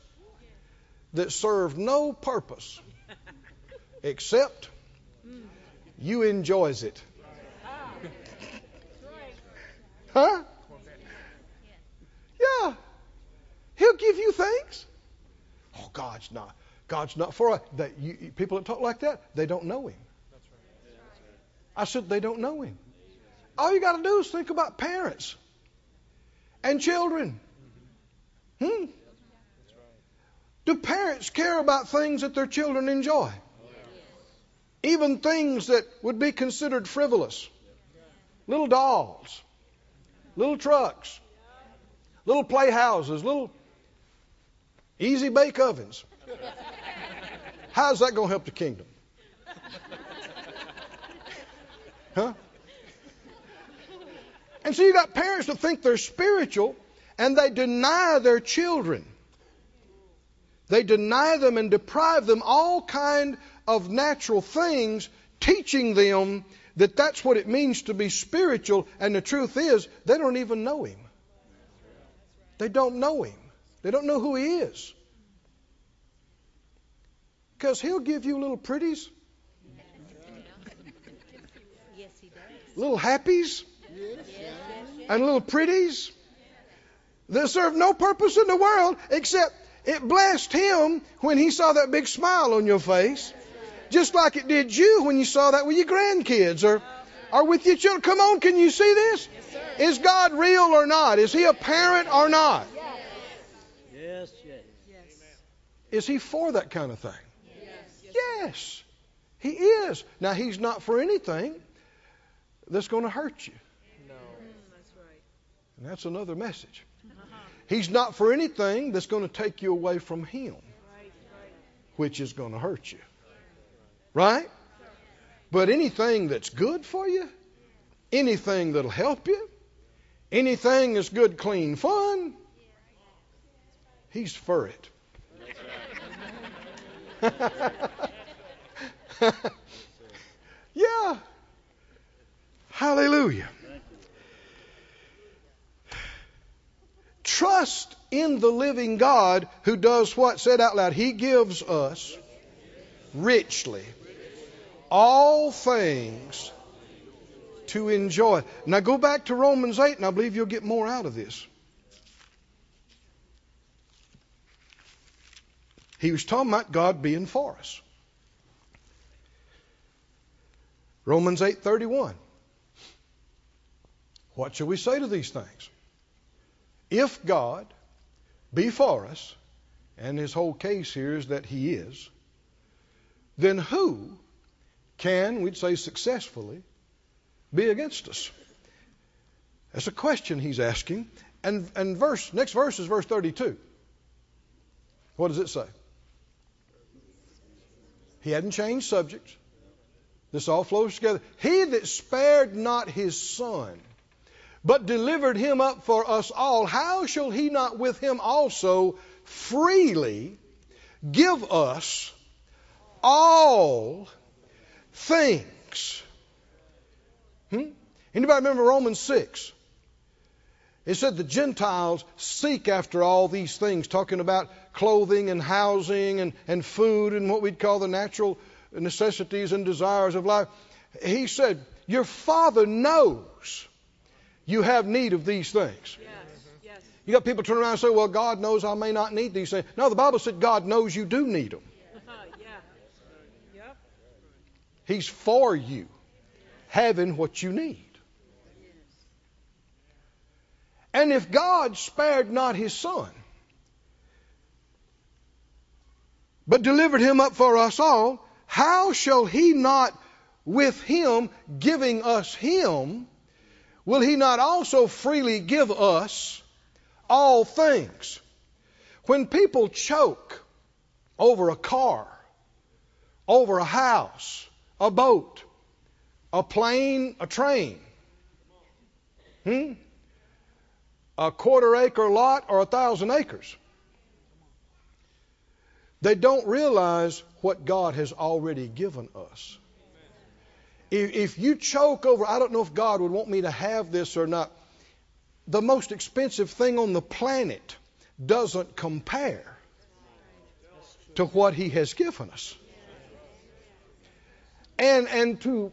that serve no purpose except you enjoys it. Ah. Huh? Yeah. He'll give you things. Oh, God's not. God's not for us. That you, people that talk like that, they don't know Him. I said they don't know Him. All you got to do is think about parents and children. Hmm? Do parents care about things that their children enjoy? Even things that would be considered frivolous. Little dolls, little trucks, little playhouses, little easy bake ovens. How's that going to help the kingdom? Huh? And so you got parents that think they're spiritual and they deny their children. They deny them and deprive them all kind of natural things, teaching them that that's what it means to be spiritual. And the truth is, they don't even know Him. They don't know Him. They don't know who He is. Because He'll give you little pretties, little happies, and little pretties that serve no purpose in the world except it blessed him when he saw that big smile on your face, just like it did you when you saw that with your grandkids or, or with your children. Come on, can you see this? Is God real or not? Is he a parent or not? Yes, yes. Yes. Is he for that kind of thing? Yes. Yes, he is. Now, he's not for anything that's going to hurt you. No. That's right. And that's another message. He's not for anything that's going to take you away from him, Right, right. which is going to hurt you. Right? But anything that's good for you, anything that'll help you, anything that's good, clean fun, he's for it. yeah. Hallelujah. Trust in the living God who does what? Said out loud. He gives us richly all things to enjoy. Now go back to Romans 8 and I believe you'll get more out of this. He was talking about God being for us. Romans 8:31. What shall we say to these things? If God be for us, and his whole case here is that he is, then who can, we'd say successfully, be against us? That's a question he's asking. And, and verse next verse is verse 32. What does it say? He hadn't changed subjects. This all flows together. He that spared not his son, but delivered him up for us all, how shall he not with him also freely give us all things? Hmm? Anybody remember Romans 6? It said the Gentiles seek after all these things, talking about clothing and housing and, and food and what we'd call the natural necessities and desires of life. He said, Your Father knows you have need of these things. Yes. Yes. You got people turn around and say, Well, God knows I may not need these things. No, the Bible said God knows you do need them. yeah. Yep. He's for you having what you need. And if God spared not his son, but delivered him up for us all, how shall he not with him giving us him, will he not also freely give us all things? When people choke over a car, over a house, a boat, a plane, a train, hmm? a quarter acre lot or a thousand acres. They don't realize what God has already given us. If, if you choke over, I don't know if God would want me to have this or not. The most expensive thing on the planet doesn't compare to what He has given us. And, and to,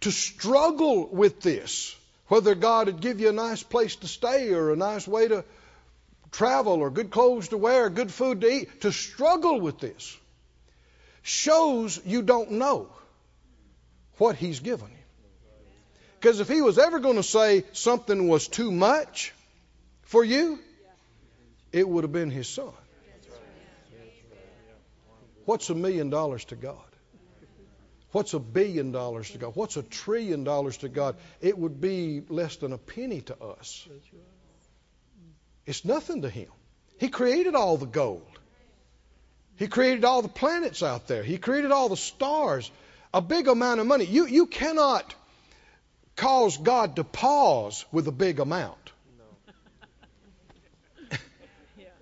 to struggle with this, whether God would give you a nice place to stay or a nice way to travel or good clothes to wear, good food to eat, to struggle with this shows you don't know what He's given you. Because if He was ever going to say something was too much for you, it would have been His Son. What's a million dollars to God? What's a billion dollars to God? What's a trillion dollars to God? It would be less than a penny to us. It's nothing to Him. He created all the gold. He created all the planets out there. He created all the stars. A big amount of money. You, you cannot cause God to pause with a big amount.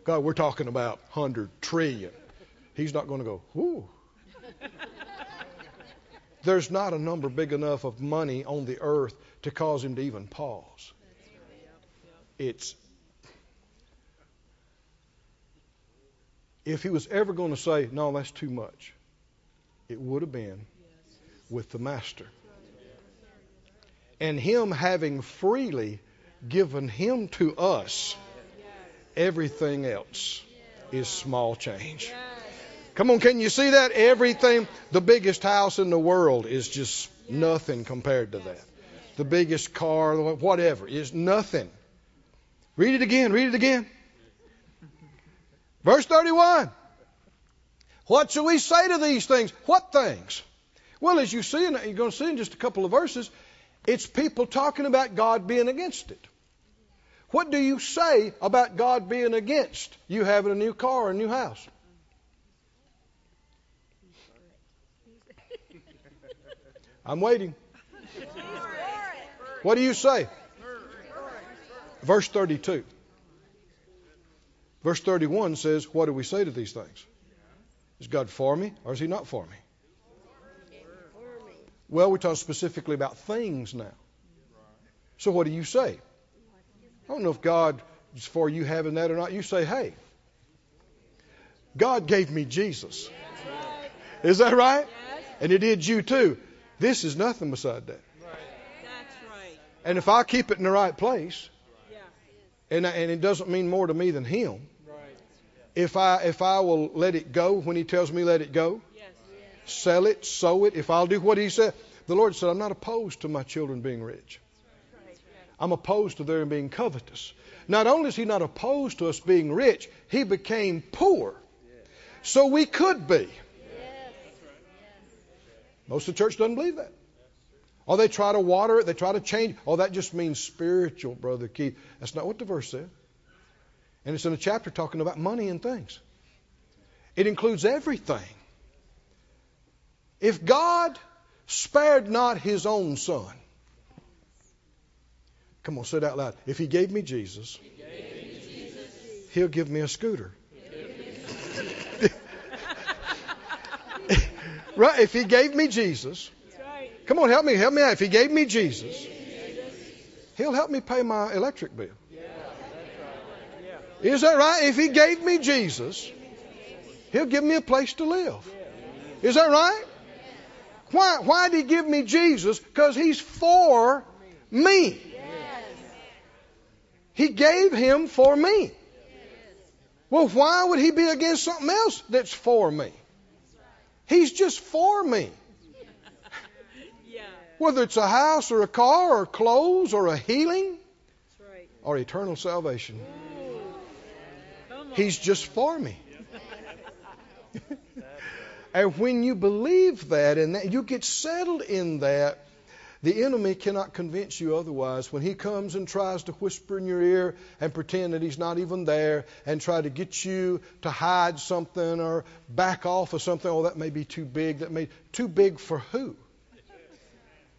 God, we're talking about 100 trillion. He's not going to go, whoo. There's not a number big enough of money on the earth to cause him to even pause. It's if he was ever going to say, no, that's too much, it would have been with the master. And him having freely given him to us, everything else is small change. Come on, can you see that? Everything, the biggest house in the world is just nothing compared to that. The biggest car, whatever, is nothing. Read it again, read it again. Verse 31. What shall we say to these things? What things? Well, as you see, and you're going to see in just a couple of verses, it's people talking about God being against it. What do you say about God being against you having a new car a new house? I'm waiting. What do you say? Verse 32. Verse 31 says, What do we say to these things? Is God for me or is He not for me? Well, we're talking specifically about things now. So what do you say? I don't know if God is for you having that or not. You say, hey, God gave me Jesus. Is that right? And He did you too. This is nothing beside that. That's right. And if I keep it in the right place, and, and it doesn't mean more to me than Him, Right. if I if I will let it go when He tells me let it go, Yes. sell it, sow it, if I'll do what He said, the Lord said, I'm not opposed to my children being rich. I'm opposed to them being covetous. Not only is He not opposed to us being rich, He became poor so we could be. Most of the church doesn't believe that. Or they try to water it, they try to change. Oh, that just means spiritual, Brother Keith. That's not what the verse said. And it's in a chapter talking about money and things. It includes everything. If God spared not his own son, come on, say it out loud. If he gave me Jesus, he'll give me a scooter. Right? If he gave me Jesus, come on, help me, help me out. If he gave me Jesus, he'll help me pay my electric bill. Is that right? If he gave me Jesus, he'll give me a place to live. Is that right? Why, why did he give me Jesus? Because he's for me. He gave him for me. Well, why would he be against something else that's for me? He's just for me. Yeah. Whether it's a house or a car or clothes or a healing right. or eternal salvation, he's just for me. and when you believe that and that, you get settled in that, the enemy cannot convince you otherwise. When he comes and tries to whisper in your ear and pretend that he's not even there and try to get you to hide something or back off of something, oh, that may be too big. That may too big for who?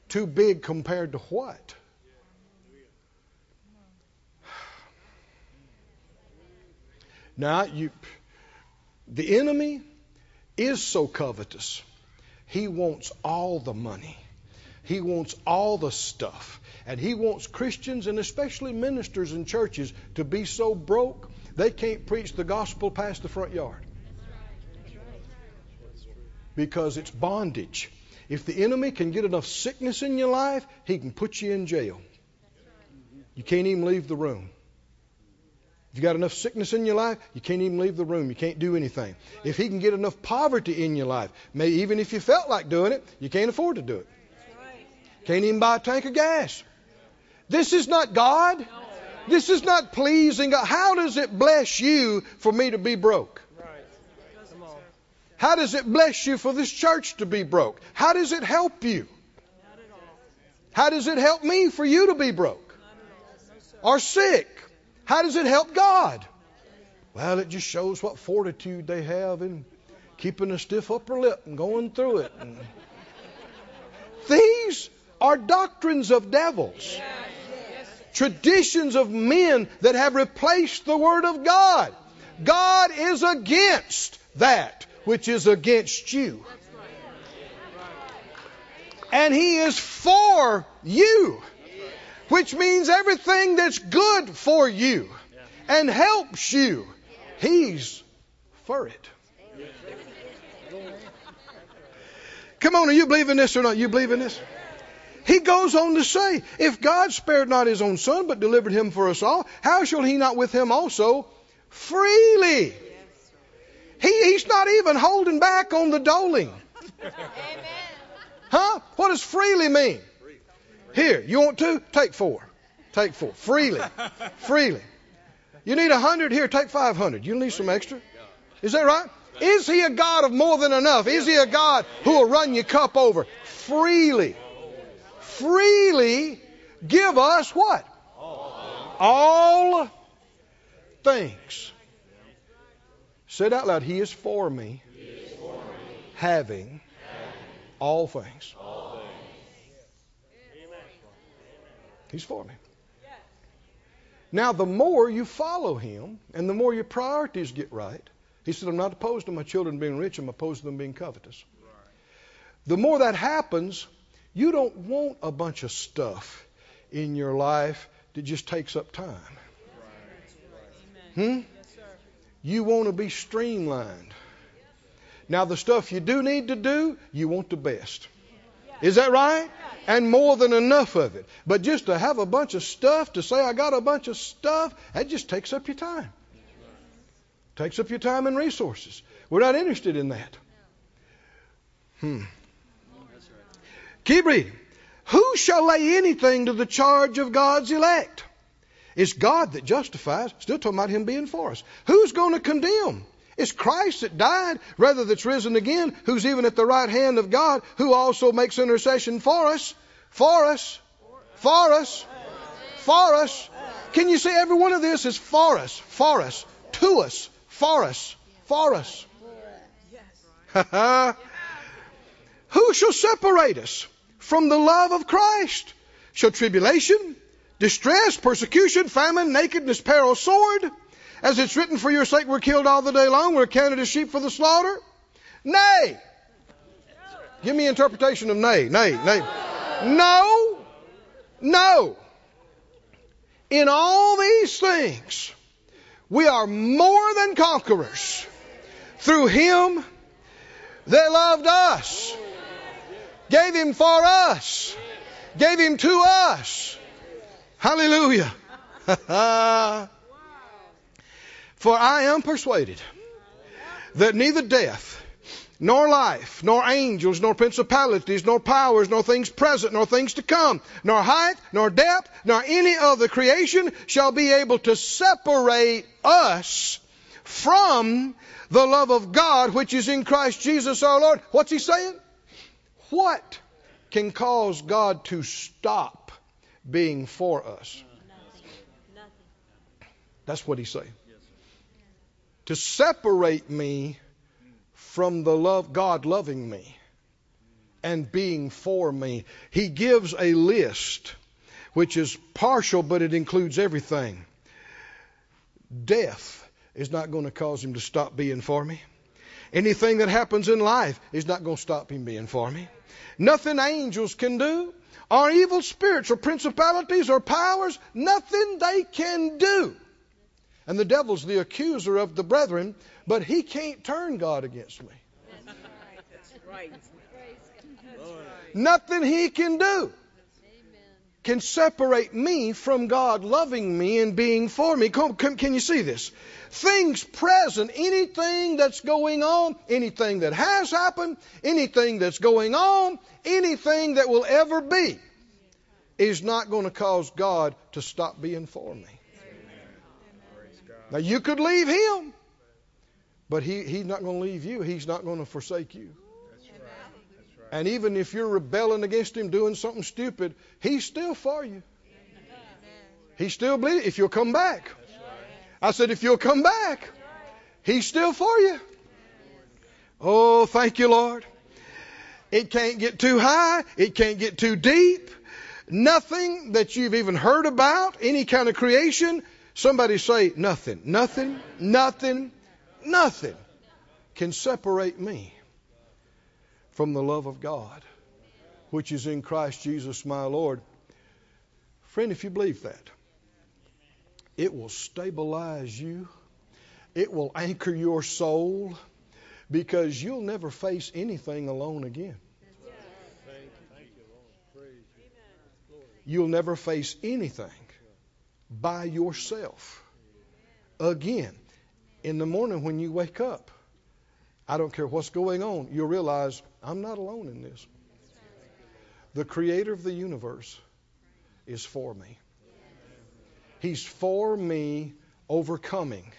Too big compared to what? Now you the enemy is so covetous. He wants all the money. He wants all the stuff. And he wants Christians and especially ministers and churches to be so broke they can't preach the gospel past the front yard. Because it's bondage. If the enemy can get enough sickness in your life, he can put you in jail. You can't even leave the room. If you got enough sickness in your life, you can't even leave the room. You can't do anything. If he can get enough poverty in your life, may even if you felt like doing it, you can't afford to do it. Can't even buy a tank of gas. This is not God. This is not pleasing God. How does it bless you for me to be broke? How does it bless you for this church to be broke? How does it help you? How does it help me for you to be broke or sick? How does it help God? Well, it just shows what fortitude they have in keeping a stiff upper lip and going through it. And These are doctrines of devils, traditions of men that have replaced the Word of God. God is against that which is against you. And He is for you, which means everything that's good for you and helps you, He's for it. Come on, are you believing this or not? You believe in this? He goes on to say, If God spared not his own son, but delivered him for us all, how shall he not with him also freely? He, he's not even holding back on the doling. Amen. Huh? What does freely mean? Here, you want two? Take four. Take four. Freely. Freely. You need a hundred? Here, take five hundred. You need some extra? Is that right? Is he a God of more than enough? Is he a God who will run your cup over? Freely. Freely give us what? All things. Say it out loud. He is for me, having all things. He's for me. Now, the more you follow him and the more your priorities get right, He said, I'm not opposed to my children being rich, I'm opposed to them being covetous. The more that happens, you don't want a bunch of stuff in your life that just takes up time. Hmm? You want to be streamlined. Now, the stuff you do need to do, you want the best. Is that right? And more than enough of it. But just to have a bunch of stuff, to say I got a bunch of stuff, that just takes up your time. Takes up your time and resources. We're not interested in that. Hmm. Keep reading. Who shall lay anything to the charge of God's elect? It's God that justifies. Still talking about Him being for us. Who's going to condemn? It's Christ that died, rather that's risen again, who's even at the right hand of God, who also makes intercession for us, for us, for us, for us. Can you see every one of this is for us, for us, to us, for us, for us. Who shall separate us from the love of Christ? Shall tribulation, distress, persecution, famine, nakedness, peril, sword? As it's written, for your sake we're killed all the day long, we're counted as sheep for the slaughter? Nay. Give me interpretation of nay, nay, nay. No, no. In all these things, we are more than conquerors through Him that loved us, gave Him for us, gave Him to us. Hallelujah. For I am persuaded that neither death, nor life, nor angels, nor principalities, nor powers, nor things present, nor things to come, nor height, nor depth, nor any other creation shall be able to separate us from the love of God which is in Christ Jesus our Lord. What's he saying? What can cause God to stop being for us? That's what he's saying. To separate me from the love, God loving me and being for me. He gives a list which is partial, but it includes everything. Death is not going to cause him to stop being for me. Anything that happens in life is not going to stop him being for me. Nothing angels can do, or evil spirits, or principalities, or powers, nothing they can do. And the devil's the accuser of the brethren, but he can't turn God against me. That's right. Nothing he can do can separate me from God loving me and being for me. Come, can you see this? Things present, anything that's going on, anything that has happened, anything that's going on, anything that will ever be, is not going to cause God to stop being for me. Now, you could leave Him, but he, He's not going to leave you. He's not going to forsake you. And even if you're rebelling against Him, doing something stupid, He's still for you. He's still bleeding. If you'll come back. I said, if you'll come back, He's still for you. Oh, thank you, Lord. It can't get too high. It can't get too deep. Nothing that you've even heard about, any kind of creation. Somebody say, nothing, nothing, nothing, nothing can separate me from the love of God, which is in Christ Jesus my Lord. Friend, if you believe that, it will stabilize you, it will anchor your soul, because you'll never face anything alone again. You'll never face anything by yourself again. In the morning when you wake up, I don't care what's going on, you'll realize I'm not alone in this. The creator of the universe is for me. He's for me overcoming.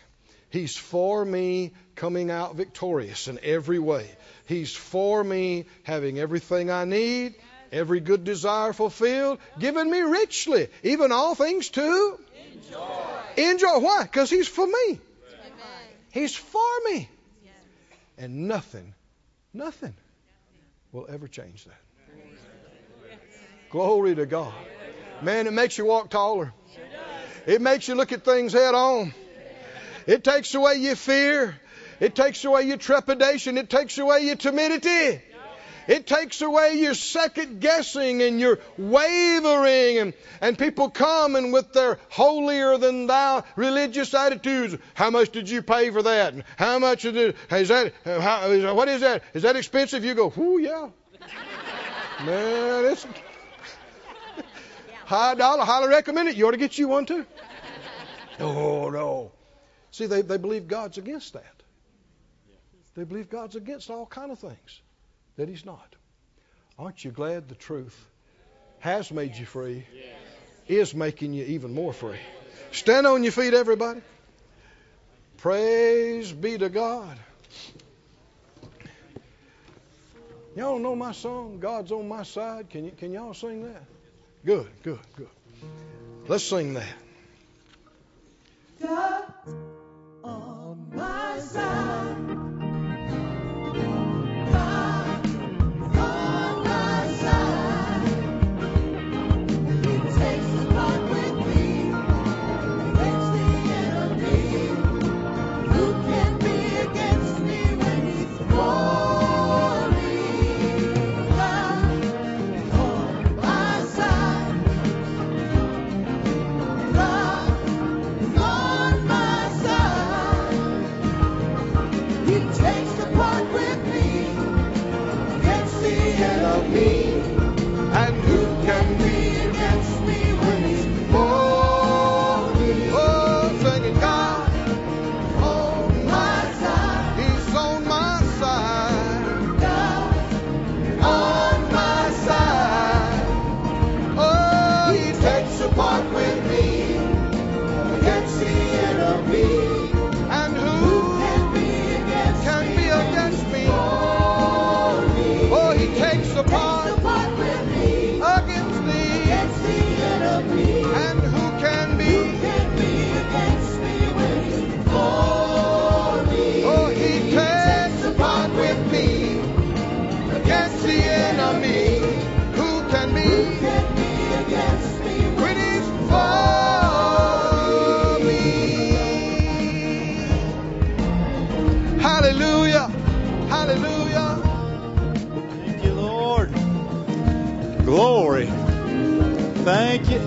He's for me coming out victorious in every way. He's for me having everything I need, every good desire fulfilled, giving me richly, even all things to enjoy. Enjoy. Why? Because He's for me. He's for me. And nothing, nothing will ever change that. Glory to God. Man, it makes you walk taller. It makes you look at things head on. It takes away your fear. It takes away your trepidation. It takes away your timidity. It takes away your second guessing and your wavering. And, and people come and with their holier than thou religious attitudes. How much did you pay for that? And how much is it? Is that, how, is, what is that? Is that expensive? You go, whoo, yeah. Man, it's high dollar, highly recommend it. You ought to get you one too. Oh, no. See, they, they believe God's against that. They believe God's against all kind of things that He's not. Aren't you glad the truth has made you free, is making you even more free? Stand on your feet, everybody. Praise be to God. Y'all know my song, God's on my side? Can, you, can y'all sing that? Good, good, good. Let's sing that. God on my side. Enemy.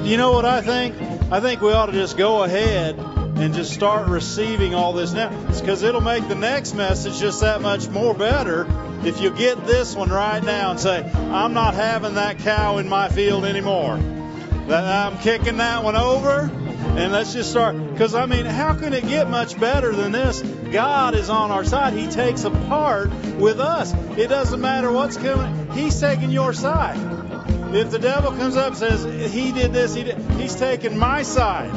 You. Know what I think? I think we ought to just go ahead and just start receiving all this now. Because it'll make the next message just that much more better if you get this one right now and say, I'm not having that cow in my field anymore. I'm kicking that one over. And let's just start. Because, I mean, how can it get much better than this? God is on our side. He takes a part with us. It doesn't matter what's coming, He's taking your side. If the devil comes up and says, He did this, he did, He's taking my side.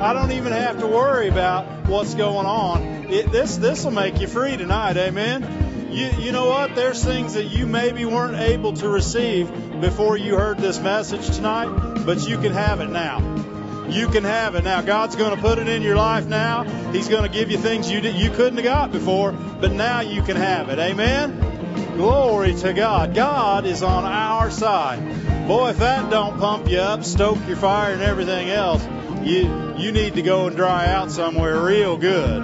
I don't even have to worry about what's going on. It, this this will make you free tonight, amen. You you know what? There's things that you maybe weren't able to receive before you heard this message tonight, but you can have it now. You can have it now. God's going to put it in your life now. He's going to give you things you did, you couldn't have got before, but now you can have it. Amen. Glory to God. God is on our side. Boy, if that don't pump you up, stoke your fire and everything else, you you need to go and dry out somewhere real good.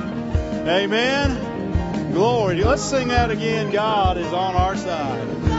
Amen. Glory. Let's sing that again. God is on our side.